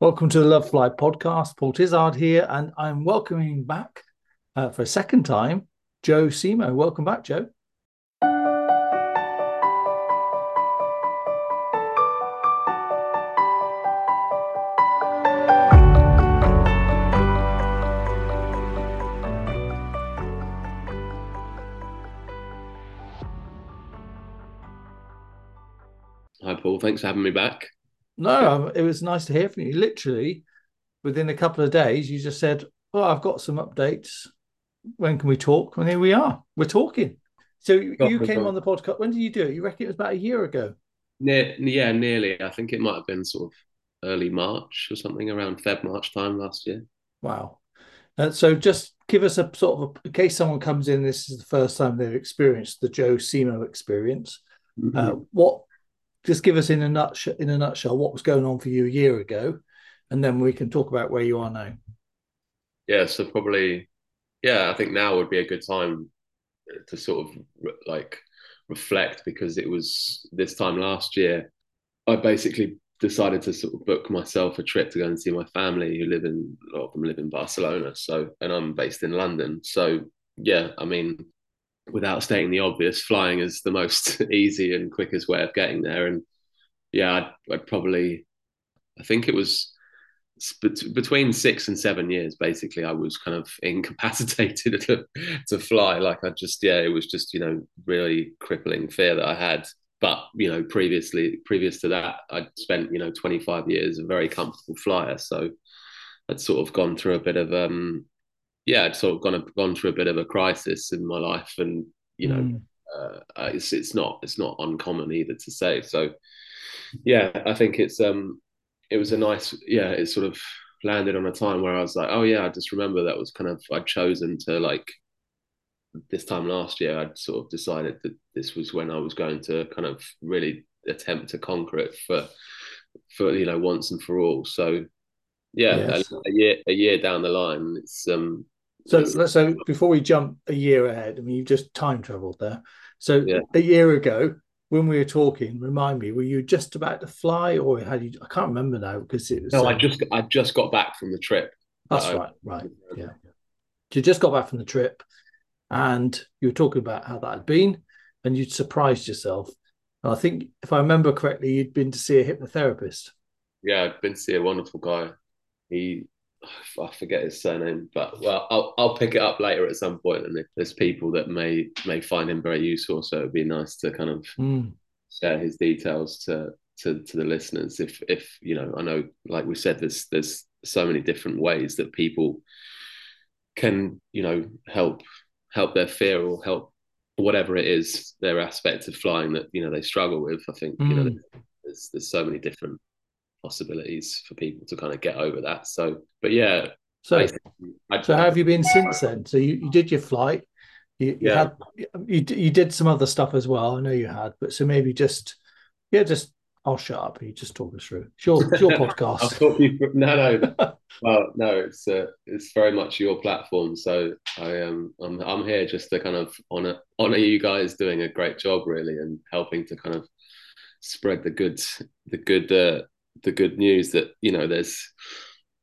Welcome to the Love Flight podcast. Paul Tizard here, and I'm welcoming back uh, for a second time Joe Simo. Welcome back, Joe. Hi, Paul. Thanks for having me back. No, it was nice to hear from you. Literally, within a couple of days, you just said, "Oh, I've got some updates. When can we talk?" And here we are. We're talking. So you, you came on the podcast. When did you do it? You reckon it was about a year ago? Near, yeah, nearly. I think it might have been sort of early March or something around Feb March time last year. Wow. Uh, so just give us a sort of a, in case someone comes in, this is the first time they've experienced the Joe Simo experience. Mm-hmm. Uh, what just give us in a nutshell in a nutshell what was going on for you a year ago, and then we can talk about where you are now. Yeah, so probably, yeah, I think now would be a good time to sort of like reflect because it was this time last year. I basically decided to sort of book myself a trip to go and see my family who live in a lot of them live in Barcelona. So and I'm based in London. So yeah, I mean, without stating the obvious, flying is the most easy and quickest way of getting there. And yeah, I'd, I'd probably, I think it was between six and seven years. Basically, I was kind of incapacitated to to fly. Like I just, yeah, it was just you know really crippling fear that I had. But you know, previously, previous to that, I'd spent you know 25 years a very comfortable flyer. So I'd sort of gone through a bit of um yeah, I'd sort of gone gone through a bit of a crisis in my life, and you know, mm. uh, it's it's not it's not uncommon either to say. So, yeah, I think it's um, it was a nice yeah, it sort of landed on a time where I was like, oh yeah, I just remember that was kind of I'd chosen to like this time last year I'd sort of decided that this was when I was going to kind of really attempt to conquer it for for you know once and for all. So yeah, yes. a, a, year a year down the line, it's um so so before we jump a year ahead, I mean, you've just time traveled there. So yeah. a year ago, when we were talking, remind me, were you just about to fly, or had you? I can't remember now because it was. No, I just I just got back from the trip. That's I, right, right, yeah. You just got back from the trip, and you were talking about how that had been, and you'd surprised yourself. And I think, if I remember correctly, you'd been to see a hypnotherapist. Yeah, I'd been to see a wonderful guy. He I forget his surname, but well, I'll I'll pick it up later at some point. And there's people that may may find him very useful, so it'd be nice to kind of mm. share his details to to to the listeners. If if you know, I know, like we said, there's there's so many different ways that people can you know help help their fear or help whatever it is their aspect of flying that you know they struggle with. I think mm. you know hmm. there's there's so many different possibilities for people to kind of get over that. So, but yeah. So, so how have you been since then? So you, you did your flight. You, you yeah. had you you did some other stuff as well. I know you had, but so maybe just yeah, just I'll shut up. You just talk us through. It's your, it's your podcast. You no, no. well, no, it's uh, it's very much your platform. So I am um, I'm I'm here just to kind of honor honor you guys doing a great job, really, and helping to kind of spread the good the good uh, the good news that you know there's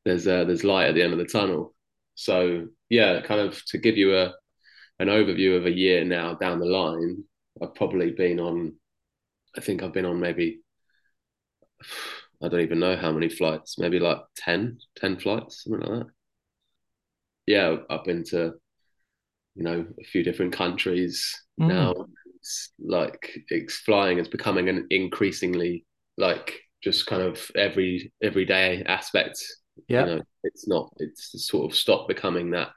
there's uh, there's light at the end of the tunnel. So yeah, kind of to give you a an overview of a year now down the line, I've probably been on. I think I've been on maybe I don't even know how many flights, maybe like 10, 10 flights, something like that. Yeah, I've been to, you know, a few different countries mm. now. It's like it's flying is becoming an increasingly like just kind of every everyday aspect. Yeah, you know, it's not. It's sort of stopped becoming that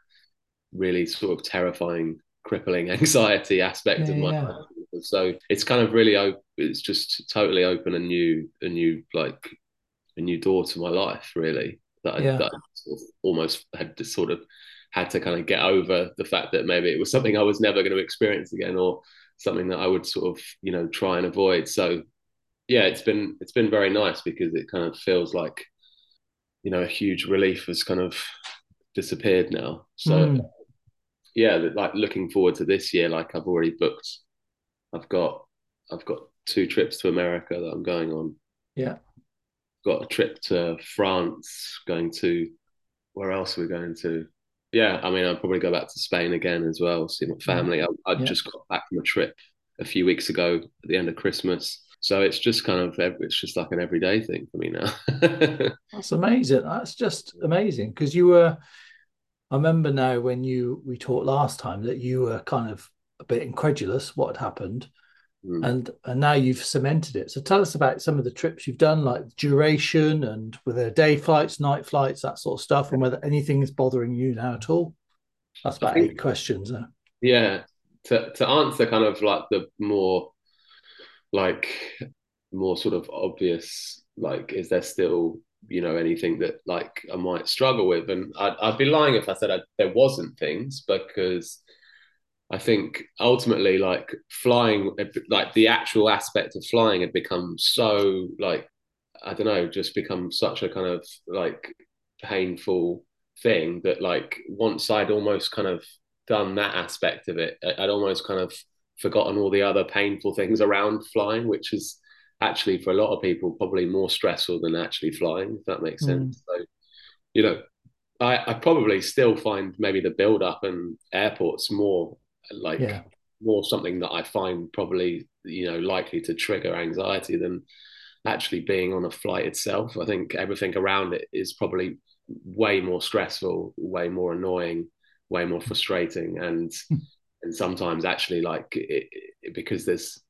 really sort of terrifying, crippling anxiety aspect yeah, of my yeah. life. So it's kind of really open. It's just totally open a new, a new like a new door to my life. Really, that, yeah. I, that I sort of almost had to sort of had to kind of get over the fact that maybe it was something I was never going to experience again, or something that I would sort of you know try and avoid. So yeah, it's been it's been very nice because it kind of feels like you know a huge relief has kind of disappeared now. So mm. yeah, like looking forward to this year. Like I've already booked. I've got I've got two trips to America that I'm going on. Yeah. got a trip to France, going to where else are we going to? Yeah, I mean, I'll probably go back to Spain again as well, see my family. I, I yeah. just got back from a trip a few weeks ago at the end of Christmas. So it's just kind of it's just like an everyday thing for me now. That's amazing. That's just amazing because you were. I remember now when you we talked last time that you were kind of a bit incredulous what had happened, mm. and and now you've cemented it. So tell us about some of the trips you've done, like duration and whether day flights, night flights, that sort of stuff, and whether anything is bothering you now at all. That's about think, eight questions. Huh? Yeah, to to answer kind of like the more like more sort of obvious like is there still you know anything that like I might struggle with? And I'd, I'd be lying if I said I, there wasn't things because I think ultimately like flying like the actual aspect of flying had become so like I don't know just become such a kind of like painful thing that like once I'd almost kind of done that aspect of it I'd almost kind of forgotten all the other painful things around flying, which is actually for a lot of people probably more stressful than actually flying, if that makes sense. Mm. So, you know, I, I probably still find maybe the build up and airports more like yeah. more something that I find probably, you know, likely to trigger anxiety than actually being on a flight itself. I think everything around it is probably way more stressful, way more annoying, way more frustrating. And and sometimes actually like it, it, because there's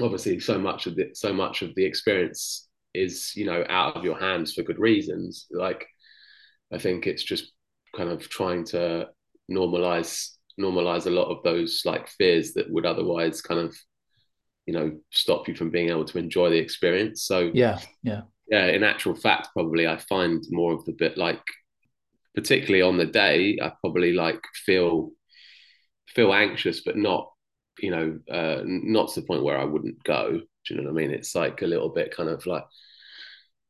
obviously so much of the so much of the experience is you know out of your hands for good reasons. Like i think it's just kind of trying to normalize normalize a lot of those like fears that would otherwise kind of you know stop you from being able to enjoy the experience. So yeah yeah. Yeah in actual fact probably i find more of the bit like particularly on the day i probably like feel feel anxious, but not, you know, uh, not to the point where I wouldn't go. Do you know what I mean? It's like a little bit kind of like,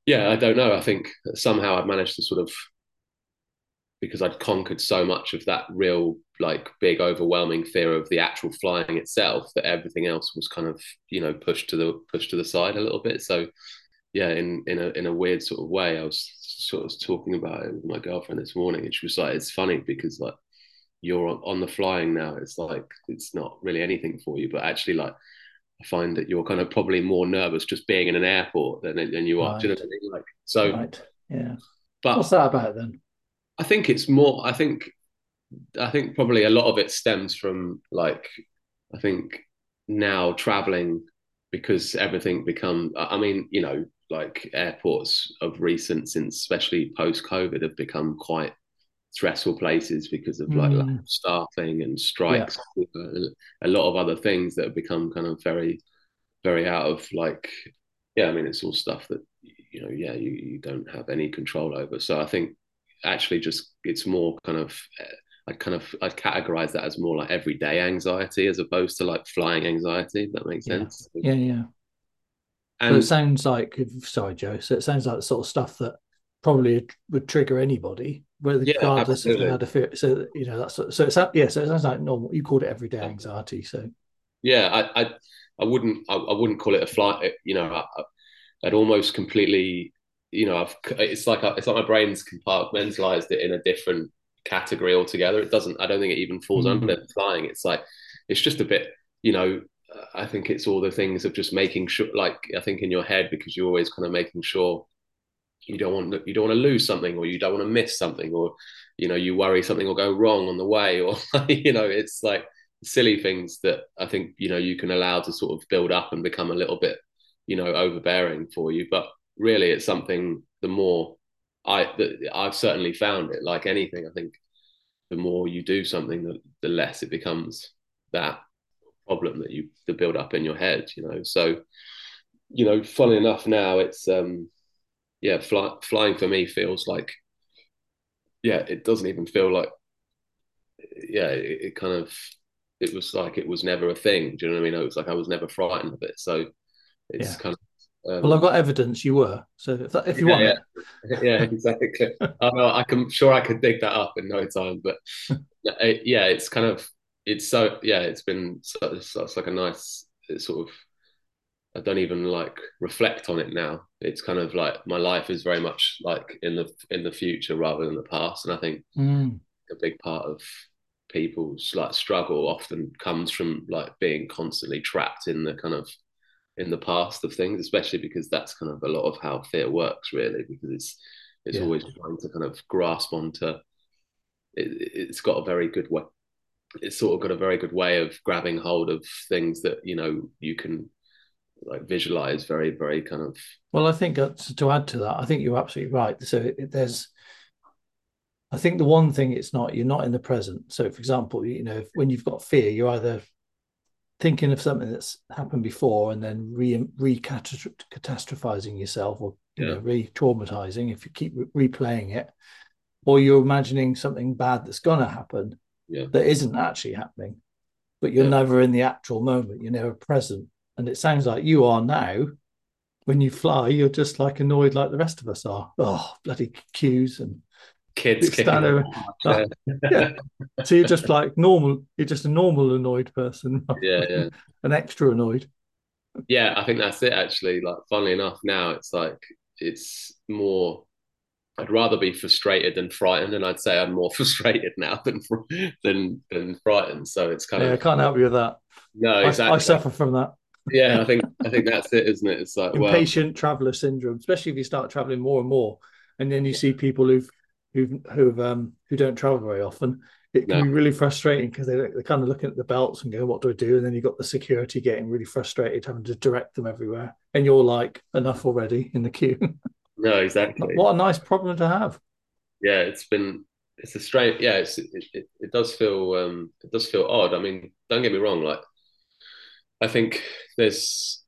yeah, I don't know. I think somehow I've managed to sort of, because I'd conquered so much of that real, like, big, overwhelming fear of the actual flying itself, that everything else was kind of, you know, pushed to the pushed to the side a little bit. So, yeah, in in a in a weird sort of way, I was sort of talking about it with my girlfriend this morning, and she was like, "It's funny because like you're on the flying now it's like it's not really anything for you but actually like I find that you're kind of probably more nervous just being in an airport than, than you are. Right. Do you know what I mean? Like so, right. yeah. But what's that about then? I think it's more. I think I think probably a lot of it stems from like I think now traveling because everything become. I mean, you know, like airports of recent, since especially post COVID, have become quite stressful places because of like mm. staffing and strikes, yeah. a lot of other things that have become kind of very, very out of like, yeah, I mean, it's all stuff that, you know, yeah, you, you don't have any control over. So I think actually just it's more kind of, I kind of, I'd categorize that as more like everyday anxiety as opposed to like flying anxiety. that makes yeah. sense. Yeah. Yeah. And so it sounds like, sorry, Joe. So it sounds like the sort of stuff that probably would trigger anybody whether yeah, regardless of how to feel. So you know that's so it's yeah. So it sounds like normal. You called it everyday anxiety. So yeah, I I, I wouldn't I, I, wouldn't call it a flight. You know, I, would almost completely. You know, I've it's like it's like my brain's compartmentalized it in a different category altogether. It doesn't. I don't think it even falls mm-hmm. under flying. It's like it's just a bit. You know, I think it's all the things of just making sure. Like I think in your head because you're always kind of making sure you don't want you don't want to lose something or you don't want to miss something or you know you worry something will go wrong on the way or you know it's like silly things that i think you know you can allow to sort of build up and become a little bit you know overbearing for you. But really it's something the more i i've certainly found it. Like anything i think the more you do something the, the less it becomes that problem that you to build up in your head you know? So you know funny enough now it's um yeah, fly, flying for me feels like, yeah, it doesn't even feel like, yeah, it, it, kind of, it was like it was never a thing. Do you know what I mean? It was like I was never frightened of it. So it's yeah. kind of. Um, well, I've got evidence you were. So if, that, if you yeah, want yeah. yeah, exactly. I know I can sure I could dig that up in no time, but it, yeah, it's kind of it's so yeah, it's been so, so it's like a nice sort of I don't even like reflect on it now. It's kind of like my life is very much like in the in the future rather than the past, and I think mm. a big part of people's like struggle often comes from like being constantly trapped in the kind of in the past of things, especially because that's kind of a lot of how fear works, really, because it's it's yeah. always trying to kind of grasp onto. It, has got a very good way. It's sort of got a very good way of grabbing hold of things that you know you can like visualize very very kind of. Well, I think uh, to add to that, I think you're absolutely right. So it, there's. I think the one thing it's not you're not in the present. So, for example, you know, if, when you've got fear, you're either thinking of something that's happened before and then re re catastrophizing yourself or you yeah. know re traumatizing if you keep re- replaying it, or you're imagining something bad that's going to happen yeah. that isn't actually happening, but you're yeah. never in the actual moment. You're never present, and it sounds like you are now. When you fly, you're just like annoyed, like the rest of us are. Oh, bloody queues and kids over. Oh, yeah. So you're just like normal. You're just a normal annoyed person. Yeah, yeah. An extra annoyed. Yeah, I think that's it. Actually, like, funnily enough, now it's like it's more. I'd rather be frustrated than frightened, and I'd say I'm more frustrated now than than than frightened. So it's kind yeah, of. I can't help you with that. No, exactly. I, I suffer from that. Yeah, I think I think that's it, isn't it? It's like impatient well, traveler syndrome, especially if you start traveling more and more, and then you see people who've who've who've um who don't travel very often, it can no. be really frustrating because they, they're kind of looking at the belts and going, "What do I do?" And then you've got the security getting really frustrated, having to direct them everywhere, and you're like, "Enough already" in the queue. No, exactly. what a nice problem to have. Yeah, it's been it's a strange. Yeah, it's, it, it it does feel um it does feel odd. I mean, don't get me wrong. Like, I think there's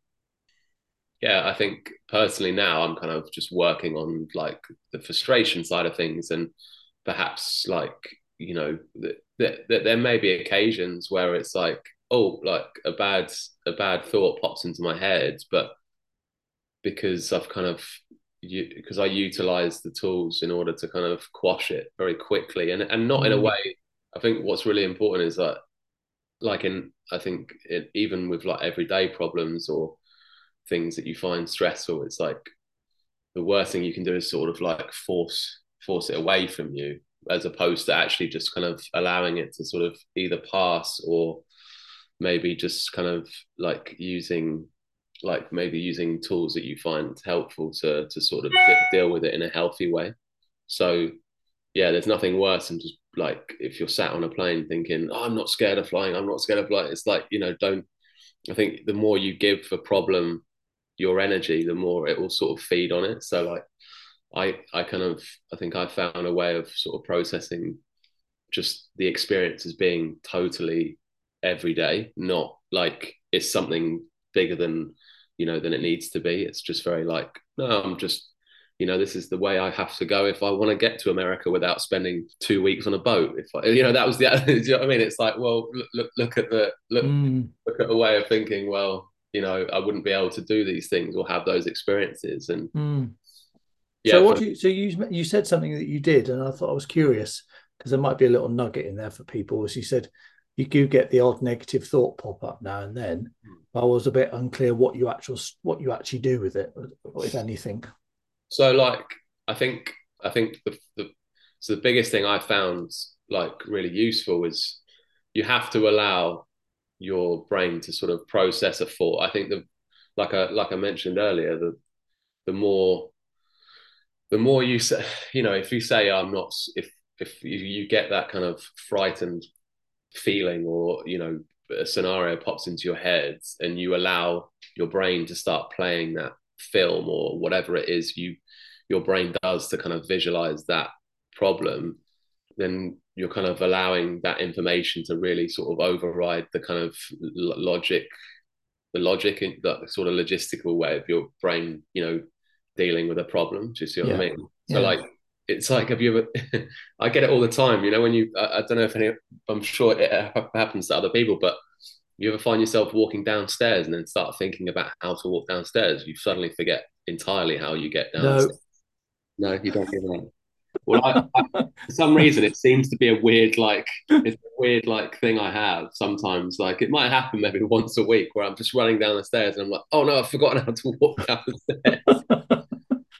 yeah, I think personally now I'm kind of just working on like the frustration side of things, and perhaps like you know that th- th- there may be occasions where it's like oh like a bad a bad thought pops into my head, but because I've kind of because I utilize the tools in order to kind of quash it very quickly and and not in a mm. way. I think what's really important is that like in I think it, even with like everyday problems or things that you find stressful it's like the worst thing you can do is sort of like force force it away from you as opposed to actually just kind of allowing it to sort of either pass or maybe just kind of like using like maybe using tools that you find helpful to to sort of deal with it in a healthy way. So yeah there's nothing worse than just like if you're sat on a plane thinking oh, i'm not scared of flying i'm not scared of flying it's like you know don't i think the more you give a problem your energy, the more it will sort of feed on it. So like I I kind of I think I found a way of sort of processing just the experience as being totally everyday, not like it's something bigger than you know than it needs to be. It's just very like no, I'm just you know this is the way I have to go if I want to get to America without spending two weeks on a boat. If I, you know that was the do you know what I mean. It's like well look look, look at the look mm. look at a way of thinking. Well you know I wouldn't be able to do these things or have those experiences. And mm. yeah, so what for, you so you you said something that you did, and I thought I was curious because there might be a little nugget in there for people. As you said, you do get the odd negative thought pop up now and then. I was a bit unclear what you actual what you actually do with it, if anything. So, like, I think I think the, the so the biggest thing I found like really useful is you have to allow your brain to sort of process a thought. I think the like I like I mentioned earlier, the the more the more you say, you know, if you say I'm not, if if you get that kind of frightened feeling, or you know, a scenario pops into your head, and you allow your brain to start playing that film or whatever it is you your brain does to kind of visualize that problem, then you're kind of allowing that information to really sort of override the kind of logic the logic and the sort of logistical way of your brain you know dealing with a problem do you see what yeah. i mean so yeah. like it's like have you ever i get it all the time you know when you i, I don't know if any i'm sure it happens to other people but you ever find yourself walking downstairs and then start thinking about how to walk downstairs you suddenly forget entirely how you get downstairs no, no you don't get that well, I, I, for some reason, it seems to be a weird, like, it's a weird, like, thing I have sometimes. Like, it might happen maybe once a week where I'm just running down the stairs and I'm like, oh no, I've forgotten how to walk down the stairs.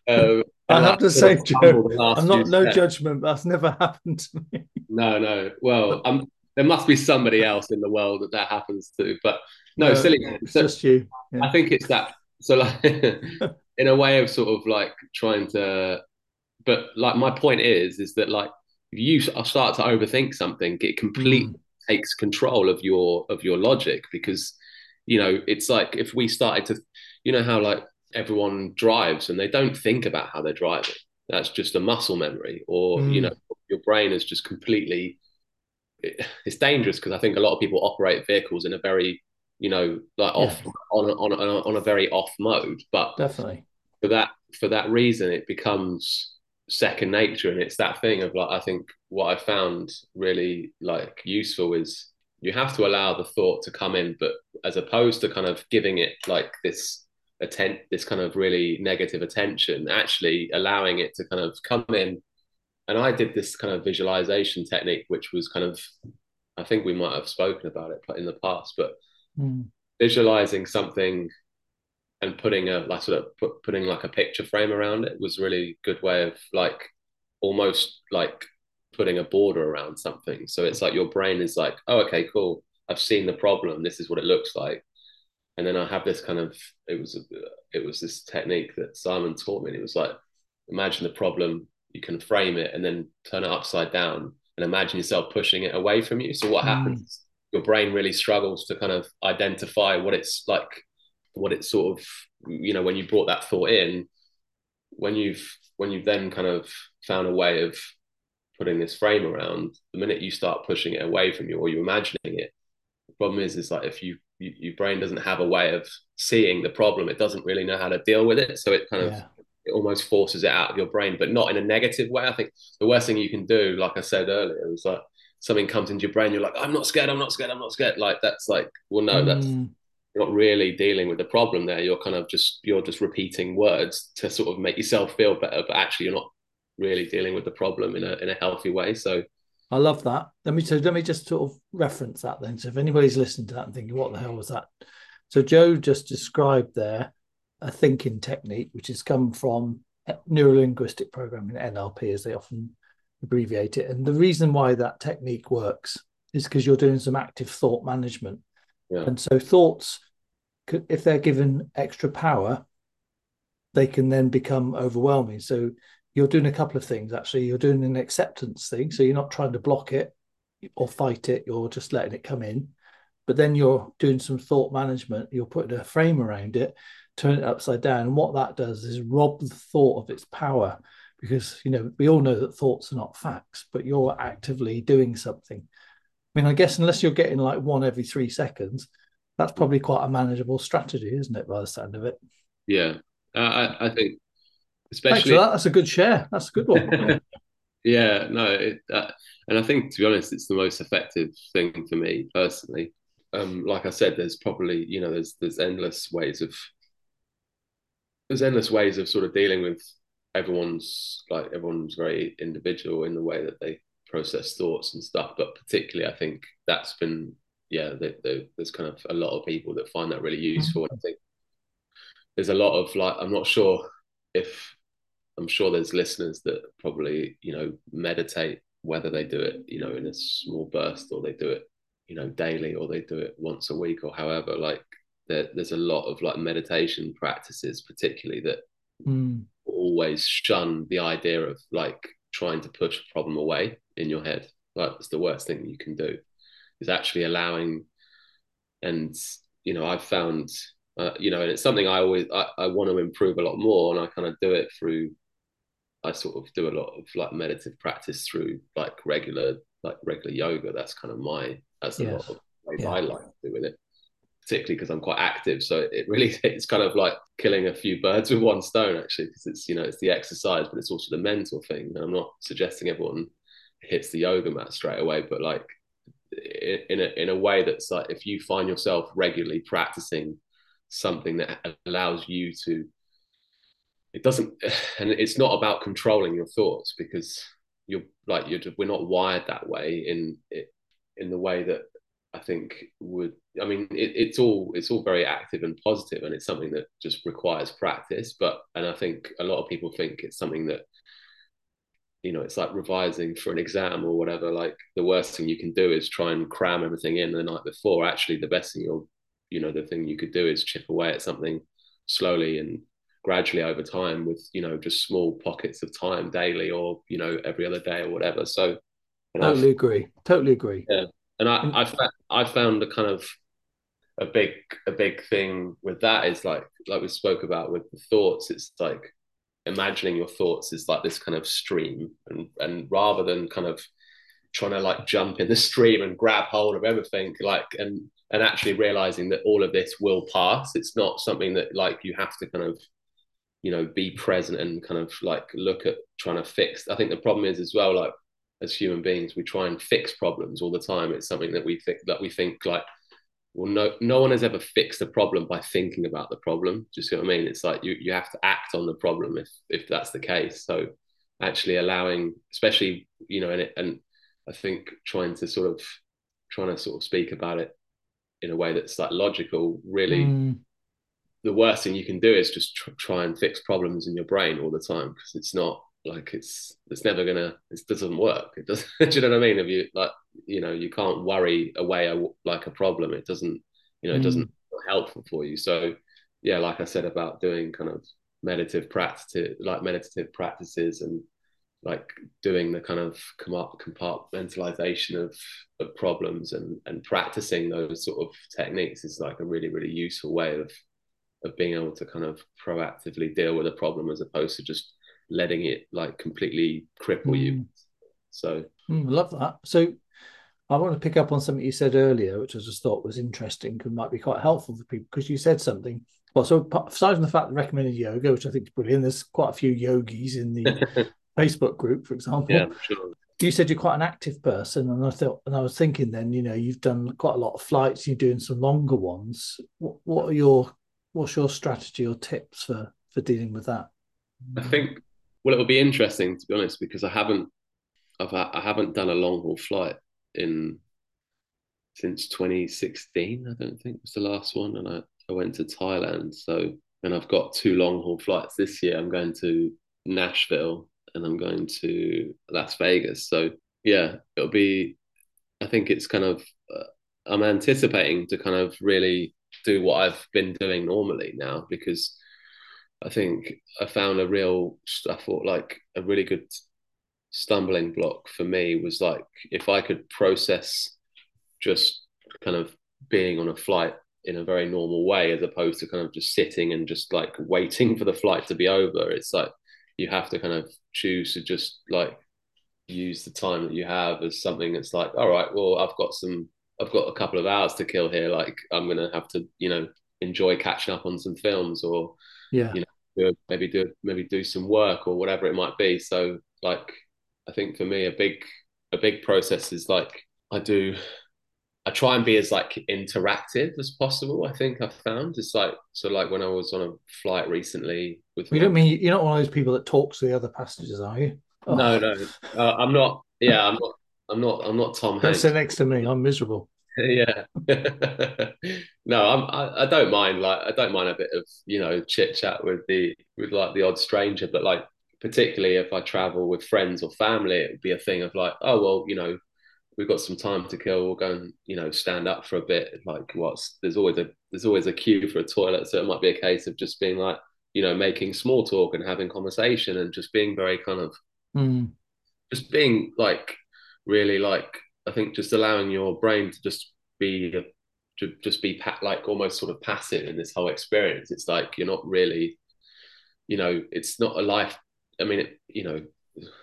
Um, I have to say, Joe, I'm not no steps. judgment. That's never happened to me. No, no. Well, I'm, there must be somebody else in the world that that happens to. But no, uh, silly. So, just you. Yeah. I think it's that. So, like, in a way of sort of like trying to, but like my point is, is that like if you start to overthink something, it completely mm. takes control of your of your logic because you know it's like if we started to, you know how like everyone drives and they don't think about how they're driving. That's just a muscle memory, or mm. you know, your brain is just completely. It's dangerous because I think a lot of people operate vehicles in a very, you know, like yeah. off on a, on a, on a very off mode. But definitely for that for that reason, it becomes second nature, and it's that thing of like I think what I found really like useful is you have to allow the thought to come in, but as opposed to kind of giving it like this atten- this kind of really negative attention, actually allowing it to kind of come in. And I did this kind of visualization technique, which was kind of, I think we might have spoken about it in the past, but mm. visualizing something and putting a like sort of put, putting like a picture frame around it was really good way of like almost like putting a border around something. So it's like your brain is like, oh, okay, cool. I've seen the problem. This is what it looks like and then I have this kind of it was a, it was this technique that Simon taught me. And it was like imagine the problem, you can frame it and then turn it upside down and imagine yourself pushing it away from you. So what mm. happens? Your brain really struggles to kind of identify what it's like, what it's sort of you know when you brought that thought in, when you've when you've then kind of found a way of putting this frame around, the minute you start pushing it away from you or you're imagining it, the problem is is like if you you, your brain doesn't have a way of seeing the problem. It doesn't really know how to deal with it. So it kind of yeah. It almost forces it out of your brain, but not in a negative way. I think the worst thing you can do, like I said earlier, is like something comes into your brain, you're like, I'm not scared, I'm not scared, I'm not scared. Like that's like, well, no, mm. that's you're not really dealing with the problem there. You're kind of just you're just repeating words to sort of make yourself feel better, but actually you're not really dealing with the problem in a in a healthy way. So I love that. Let me so let me just sort of reference that then. So if anybody's listening to that and thinking, "What the hell was that?" So Joe just described there a thinking technique, which has come from neurolinguistic programming, NLP, as they often abbreviate it. And the reason why that technique works is because you're doing some active thought management. Yeah. And so thoughts, if they're given extra power, they can then become overwhelming. So you're doing a couple of things actually. You're doing an acceptance thing, so you're not trying to block it or fight it. You're just letting it come in. But then you're doing some thought management. You're putting a frame around it, turn it upside down. And what that does is rob the thought of its power, because you know we all know that thoughts are not facts, but you're actively doing something. I mean, I guess unless you're getting like one every three seconds, that's probably quite a manageable strategy, isn't it? By the sound of it. Yeah, uh, I, I think Especially that. That's a good share. That's a good one. yeah, no, it, uh, and I think to be honest, it's the most effective thing for me personally. Um, like I said, there's probably you know there's there's endless ways of there's endless ways of sort of dealing with everyone's like everyone's very individual in the way that they process thoughts and stuff. But particularly, I think that's been yeah, they, they, there's kind of a lot of people that find that really useful. Mm-hmm. I think there's a lot of like I'm not sure if I'm sure there's listeners that probably, you know, meditate whether they do it, you know, in a small burst or they do it, you know, daily or they do it once a week or however. Like there, there's a lot of like meditation practices, particularly that mm. always shun the idea of like trying to push a problem away in your head. Like it's the worst thing you can do is actually allowing and you know I've found uh, you know and it's something I always I, I want to improve a lot more and I kind of do it through I sort of do a lot of like meditative practice through like regular like regular yoga. That's kind of my that's a yes. lot of ways yeah. I like to do with it, particularly because I'm quite active. So it really it's kind of like killing a few birds with one stone actually, because it's you know it's the exercise, but it's also the mental thing. And I'm not suggesting everyone hits the yoga mat straight away, but like in a in a way that's like if you find yourself regularly practicing something that allows you to it doesn't and it's not about controlling your thoughts because you're like you're we're not wired that way in in the way that I think would I mean it, it's all it's all very active and positive and it's something that just requires practice but and I think a lot of people think it's something that you know it's like revising for an exam or whatever like the worst thing you can do is try and cram everything in the night before. Actually the best thing you'll you know the thing you could do is chip away at something slowly and gradually over time with you know just small pockets of time daily or you know every other day or whatever. So totally I've, agree. Totally agree. Yeah and i mm. i found, I found a kind of a big a big thing with that is like like we spoke about with the thoughts it's like imagining your thoughts is like this kind of stream and and rather than kind of trying to like jump in the stream and grab hold of everything like and and actually realizing that all of this will pass. It's not something that like you have to kind of you know be present and kind of like look at trying to fix. I think the problem is as well like as human beings we try and fix problems all the time. It's something that we think that we think like well no no one has ever fixed a problem by thinking about the problem. Do you see what i mean? It's like you you have to act on the problem if if that's the case. So actually allowing especially you know and it, and i think trying to sort of trying to sort of speak about it in a way that's like logical really mm. the worst thing you can do is just tr- try and fix problems in your brain all the time because it's not like it's it's never gonna it doesn't work. It doesn't do you know what i mean? If you like you know you can't worry away a, like a problem. It doesn't you know it doesn't mm. helpful for you. So yeah like i said about doing kind of meditative practice like meditative practices and like doing the kind of compartmentalization of, of problems and and practicing those sort of techniques is like a really really useful way of of being able to kind of proactively deal with a problem as opposed to just letting it like completely cripple mm. you. So mm, love that. So I want to pick up on something you said earlier, which I just thought was interesting and might be quite helpful for people because you said something. Well, so aside from the fact that recommended yoga, which I think is brilliant, there's quite a few yogis in the Facebook group, for example. Yeah, sure. You said you're quite an active person, and I thought, and I was thinking, then you know, you've done quite a lot of flights. You're doing some longer ones. What, what are your what's your strategy or tips for for dealing with that? I think well, it will be interesting to be honest because I haven't I've I haven't done a long haul flight in since 2016. I don't think was the last one, and I I went to Thailand. So and I've got two long haul flights this year. I'm going to Nashville and I'm going to Las Vegas. So yeah, it'll be. I think it's kind of. Uh, I'm anticipating to kind of really do what I've been doing normally now because I think I found a real I thought like a really good stumbling block for me was like if I could process just kind of being on a flight in a very normal way as opposed to kind of just sitting and just like waiting for the flight to be over it's like you have to kind of choose to just like use the time that you have as something that's like all right well I've got some I've got a couple of hours to kill here. Like I'm gonna have to, you know, enjoy catching up on some films or, yeah, you maybe do maybe do some work or whatever it might be. So like, I think for me, a big a big process is like I do. I try and be as like interactive as possible. I think I've found it's like so like when I was on a flight recently with. You don't mean you're not one of those people that talks to the other passengers, are you? Oh. No, no, uh, I'm not. Yeah, I'm not. I'm not. I'm not Tom Hanks. Sit next to me. I'm miserable. Yeah. no, I'm. I, I, don't mind. Like, I don't mind a bit of you know chit chat with the with like the odd stranger, but like particularly if I travel with friends or family, it would be a thing of like, oh well, you know, we've got some time to kill. We'll go and you know stand up for a bit. Like, what's there's always a there's always a queue for a toilet, so it might be a case of just being like, you know, making small talk and having conversation and just being very kind of, mm. just being like really like I think just allowing your brain to just be to just be like almost sort of passive in this whole experience. It's like you're not really, you know, it's not a life. I mean, it, you know,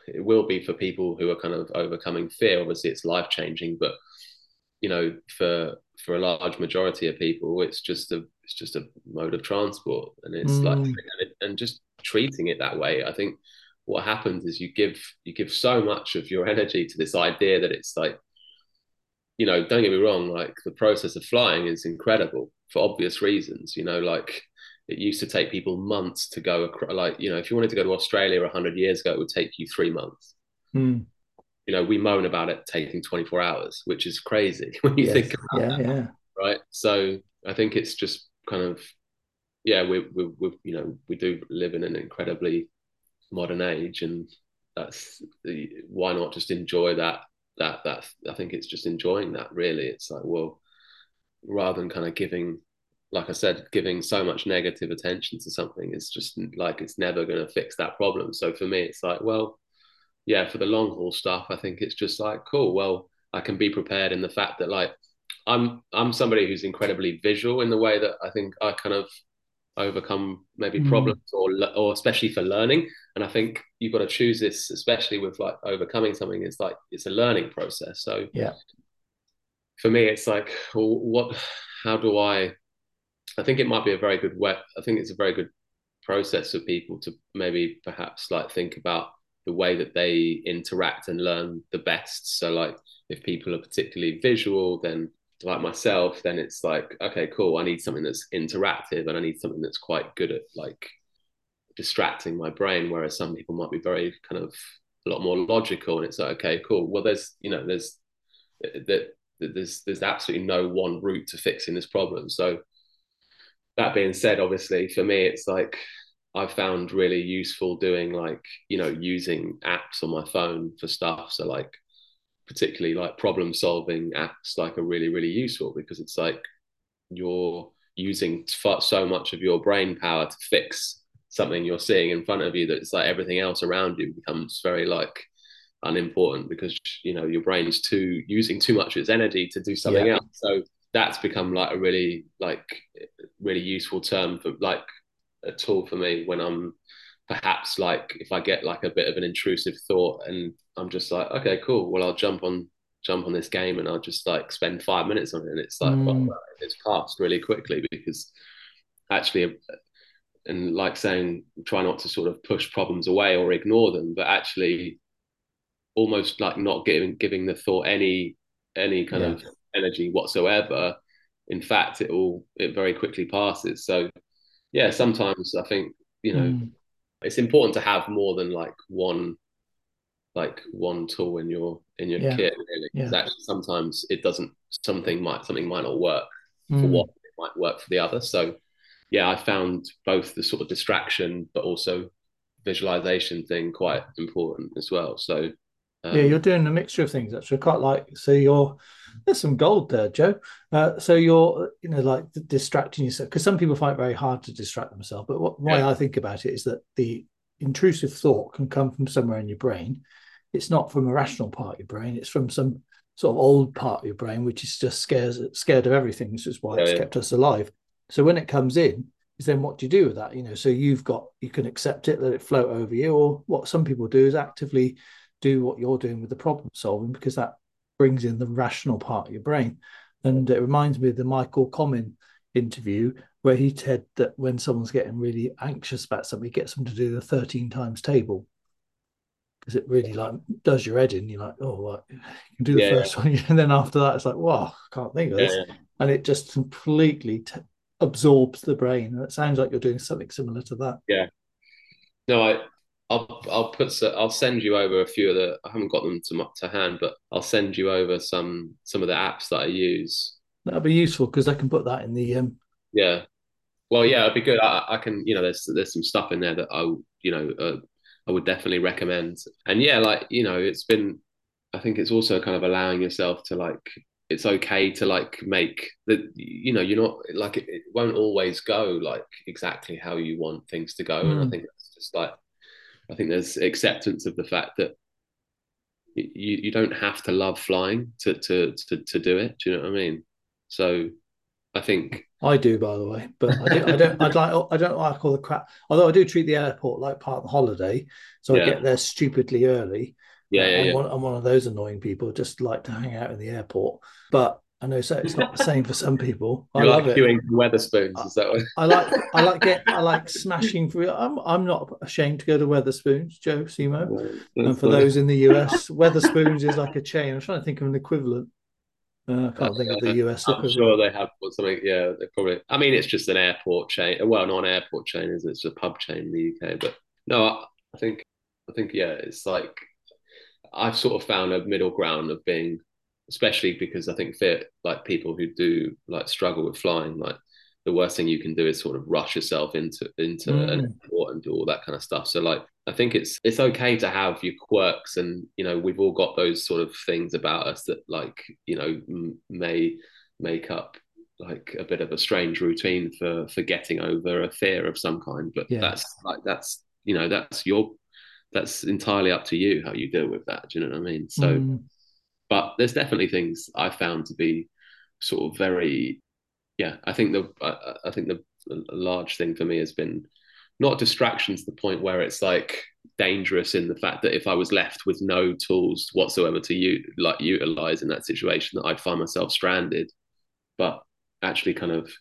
it will be for people who are kind of overcoming fear. Obviously, it's life changing, but you know, for for a large majority of people, it's just a it's just a mode of transport, and it's mm. like and just treating it that way. I think what happens is you give you give so much of your energy to this idea that it's like you know don't get me wrong like the process of flying is incredible for obvious reasons you know like it used to take people months to go across. Like you know, if you wanted to go to Australia hundred years ago, it would take you three months. Mm. You know, we moan about it taking 24 hours, which is crazy when you yes. think about it. yeah, that. Yeah, Right. So I think it's just kind of yeah, we we we you know we do live in an incredibly modern age, and that's why not just enjoy that that that I think it's just enjoying that really. It's like well, rather than kind of giving, like I said, giving so much negative attention to something, it's just like it's never going to fix that problem. So for me, it's like well, yeah, for the long haul stuff, I think it's just like cool. Well, I can be prepared in the fact that like I'm I'm somebody who's incredibly visual in the way that I think I kind of overcome maybe mm. problems or or especially for learning. And i think you've got to choose this especially with like overcoming something it's like it's a learning process. So yeah. for me it's like well, what how do i i think it might be a very good way i think it's a very good process for people to maybe perhaps like think about the way that they interact and learn the best. So like if people are particularly visual then like myself, then it's like, okay, cool. I need something that's interactive and I need something that's quite good at like distracting my brain. Whereas some people might be very kind of a lot more logical. And it's like, okay, cool. Well, there's, you know, there's, eh, that there's, there's absolutely no one route to fixing this problem. So that being said, obviously for me, it's like, I've found really useful doing like, you know, using apps on my phone for stuff. So like particularly like problem solving apps like are really really useful because it's like you're using so much of your brain power to fix something you're seeing in front of you that it's like everything else around you becomes very like unimportant because you know your brain's too using too much of its energy to do something yeah. else so that's become like a really like really useful term for like a tool for me when i'm perhaps like if I get like a bit of an intrusive thought and I'm just like, okay, cool. Well, I'll jump on jump on this game and I'll just like spend five minutes on it, and it's like, mm. well, it's passed really quickly because actually, and like saying, try not to sort of push problems away or ignore them, but actually, almost like not giving giving the thought any any kind yeah. of energy whatsoever. In fact, it all it very quickly passes. So, yeah, sometimes I think you know. Mm it's important to have more than like one like one tool in your in your yeah. kit really because yeah. actually sometimes it doesn't something might something might not work mm. for what it might work for the other so yeah i found both the sort of distraction but also visualization thing quite important as well so um, yeah you're doing a mixture of things actually quite like so you're there's some gold there, Joe. Uh, so you're, you know, like distracting yourself because some people find it very hard to distract themselves. But what, why yeah. I think about it is that the intrusive thought can come from somewhere in your brain. It's not from a rational part of your brain. It's from some sort of old part of your brain, which is just scares scared of everything. This is why yeah, it's yeah. kept us alive. So when it comes in, is then what do you do with that? You know, so you've got you can accept it, let it float over you, or what some people do is actively do what you're doing with the problem solving because that brings in the rational part of your brain. And it reminds me of the Michael Comin interview where he said that when someone's getting really anxious about something, he gets them to do the 13 times table because it really like does your head in. You're like, oh, what? you can do the yeah, first yeah. one, and then after that, it's like, wow, I can't think of this, yeah, and it just completely t- absorbs the brain. And it sounds like you're doing something similar to that. Yeah. No, I I'll I'll put I'll send you over a few of the I haven't got them to to hand, but I'll send you over some some of the apps that I use. That'll be useful because I can put that in the um. Yeah, well, yeah, it'd be good. I, I can you know there's there's some stuff in there that I you know uh, I would definitely recommend. And yeah, like you know, it's been I think it's also kind of allowing yourself to like it's okay to like make that you know you're not like it, it, won't always go like exactly how you want things to go mm. and i mm. think that's just like I think there's acceptance of the fact that you, you don't have to love flying to, to, to, to do it. Do you know what I mean? So I think I do, by the way, but I, do, I don't. I'd like. I don't like all the crap. Although I do treat the airport like part of the holiday, so yeah. I get there stupidly early. Yeah, yeah, I'm, yeah. One, I'm one of those annoying people. Just like to hang out in the airport, but I know so it's not the same for some people. I love like queuing for Wetherspoons. Is that what? I like I like get I like smashing through. I'm I'm not ashamed to go to Wetherspoons, Joe Simo. and for those in the US, Wetherspoons is like a chain. I'm trying to think of an equivalent. Uh, I can't think of the US. I'm sure they have something. Yeah, they probably. I mean, it's just an airport chain. Well, not an airport chain, is it? It's a pub chain in the UK. But no, I, I think, I think, yeah, it's like I've sort of found a middle ground of being, especially because I think fit like people who do like struggle with flying, like the worst thing you can do is sort of rush yourself into into mm. an airport and do all that kind of stuff. So like I think it's it's okay to have your quirks and you know we've all got those sort of things about us that like you know m- may make up like a bit of a strange routine for for getting over a fear of some kind but yeah. that's like that's you know that's your that's entirely up to you how you deal with that do you know what i mean so mm. but there's definitely things i found to be sort of very yeah, I think the I, I think the, the large thing for me has been not distraction to the point where it's like dangerous in the fact that if I was left with no tools whatsoever to u- like utilize in that situation, that I'd find myself stranded. But actually, kind of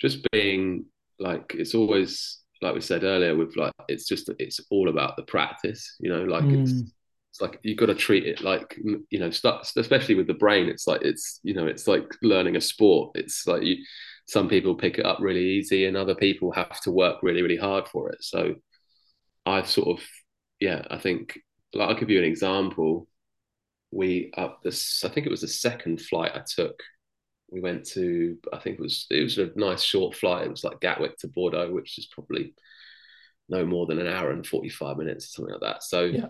just being like it's always like we said earlier with like it's just it's all about the practice, you know, like mm. it's it's like you've got to treat it like you know especially with the brain it's like it's you know it's like learning a sport it's like you some people pick it up really easy and other people have to work really really hard for it so i've sort of yeah i think like i'll give you an example we up this i think it was the second flight i took we went to i think it was it was a nice short flight it was like gatwick to bordeaux which is probably no more than an hour and 45 minutes or something like that so yeah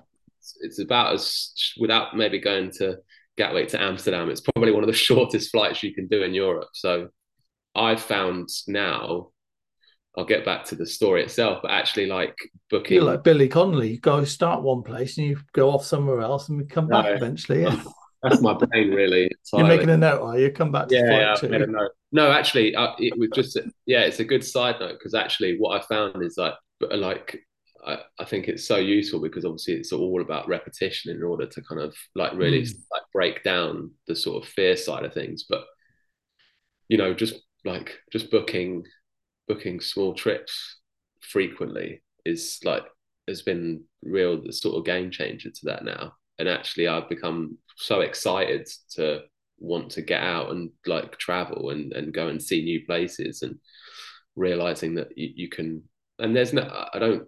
it's about as without maybe going to Gatwick to Amsterdam. It's probably one of the shortest flights you can do in Europe. So I've found now. I'll get back to the story itself, but actually, like booking, You're like Billy Connolly, you go start one place and you go off somewhere else, and we come back no, eventually. Yeah. That's my brain, really. You're making a note, are you? Come back to yeah, yeah, made a note. No, actually, uh, it was just yeah, it's a good side note because actually, what I found is like, like I, I think it's so useful because obviously it's all about repetition in order to kind of like really mm. like break down the sort of fear side of things. But you know, just like just booking booking small trips frequently is like has been real the sort of game changer to that now. And actually I've become so excited to want to get out and like travel and, and go and see new places and realizing that you, you can and there's no I don't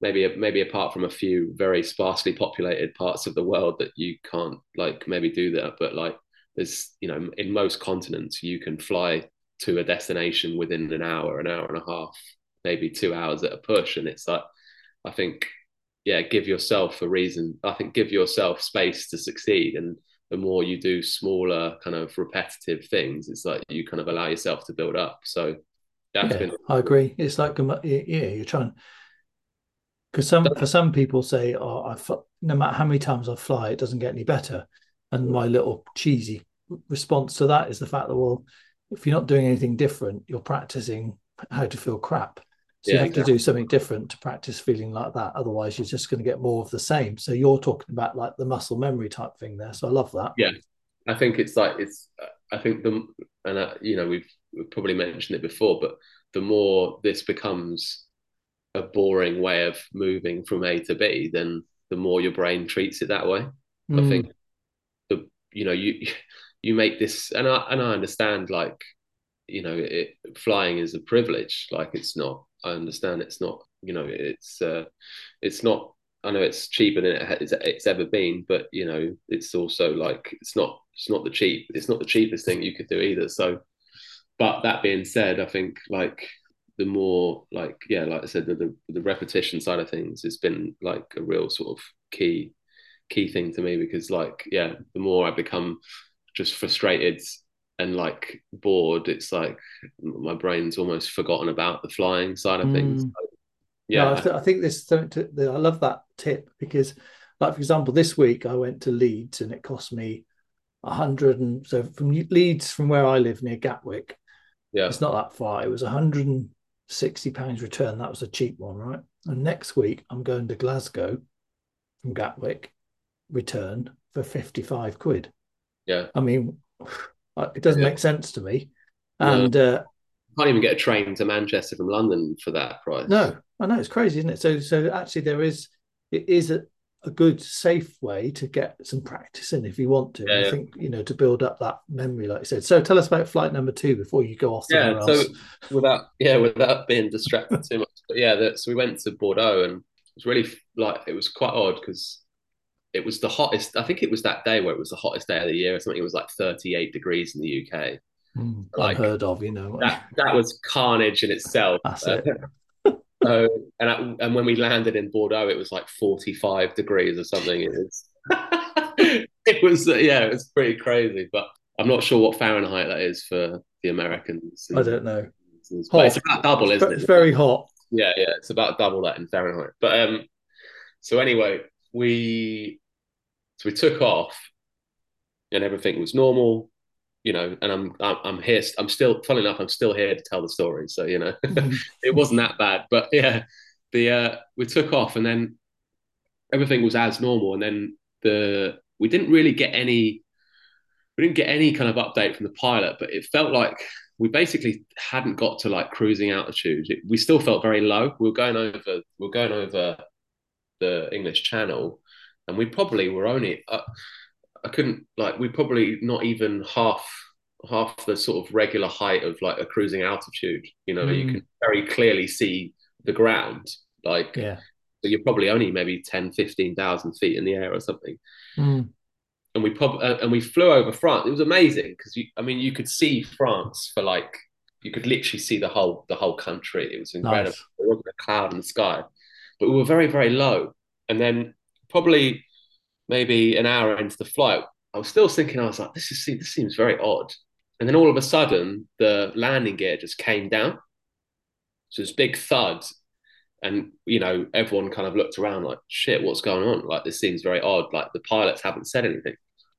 maybe maybe apart from a few very sparsely populated parts of the world that you can't like maybe do that but like there's you know in most continents you can fly to a destination within an hour an hour and a half maybe two hours at a push and it's like i think yeah give yourself a reason i think give yourself space to succeed and the more you do smaller kind of repetitive things it's like you kind of allow yourself to build up so that's yeah, been I agree. It's like um, yeah, you're trying because some for some people say, "Oh, I no matter how many times I fly, it doesn't get any better." And my little cheesy response to that is the fact that well, if you're not doing anything different, you're practicing how to feel crap. So yeah, you have exactly. to do something different to practice feeling like that. Otherwise, you're just going to get more of the same. So you're talking about like the muscle memory type thing there. So I love that. Yeah, I think it's like it's. I think the and uh, you know we've we've probably mentioned it before, but the more this becomes a boring way of moving from A to B, then the more your brain treats it that way. Mm. I think you know you you make this, and I and I understand like you know it, flying is a privilege. Like it's not. I understand it's not. You know it's uh, it's not. I know it's cheaper than it has, it's ever been, but you know it's also like it's not. It's not the cheap. It's not the cheapest thing you could do either. So but that being said, I think like the more like yeah, like I said, the, the, the repetition side of things has been like a real sort of key key thing to me because like yeah, the more I become just frustrated and like bored, it's like my brain's almost forgotten about the flying side of things. Mm. yeah, no, I, th- I, think this. To, I love that tip because, like for example, this week I went to Leeds and it cost me a hundred and so from Leeds from where I live near Gatwick, yeah. It's not that far. It was 160 pounds return. That was a cheap one, right? And next week I'm going to Glasgow from Gatwick, return for 55 quid. Yeah. I mean, it doesn't yeah. make sense to me. And no. uh, can't even get a train to Manchester from London for that price. No, I know it's crazy, isn't it? So, so actually, there is it is a a good, safe way to get some practice in if you want to. Yeah, I think you know to build up that memory, like you said. So tell us about flight number two before you go off somewhere yeah, so else. without yeah, without being distracted too much. But yeah, that, so we went to Bordeaux and it was really like it was quite odd because it was the hottest. I think it was that day where it was the hottest day of the year or something. It was like 38 degrees in the UK. Mm, like, unheard of, you know. That that was carnage in itself. That's it. So and I, and when we landed in Bordeaux, it was like 45 degrees or something. It was it was uh, yeah, it was pretty crazy. But I'm not sure what Fahrenheit that is for the Americans. I don't know. But it's about double, isn't It's it? very hot. Yeah, yeah, it's about double that in Fahrenheit. But um, so anyway, we so we took off, and everything was normal, you know. And I'm I'm, I'm here. I'm still, funny enough, I'm still here to tell the story. So you know, it wasn't that bad. But yeah, the uh, we took off, and then everything was as normal. And then the we didn't really get any we didn't get any kind of update from the pilot, but it felt like we basically hadn't got to like cruising altitude. It, we still felt very low. We were going over we were going over the English Channel, and we probably were only uh, I couldn't like we probably not even half half the sort of regular height of like a cruising altitude. You know, Mm. you can very clearly see the ground. Like Yeah. so you're probably only maybe 10, 15,000 feet in the air or something. Mm. And we prob- uh, and we flew over France. It was amazing because you, I mean, you could see France for like you could literally see the whole the whole country. It was incredible. Nice. There wasn't a cloud in the sky, but we were very very low. And then probably maybe an hour into the flight, I was still thinking. I was like, this is this seems very odd. And then all of a sudden, the landing gear just came down. So this big thud, and you know everyone kind of looked around like shit what's going on like this seems very odd like the pilots haven't said anything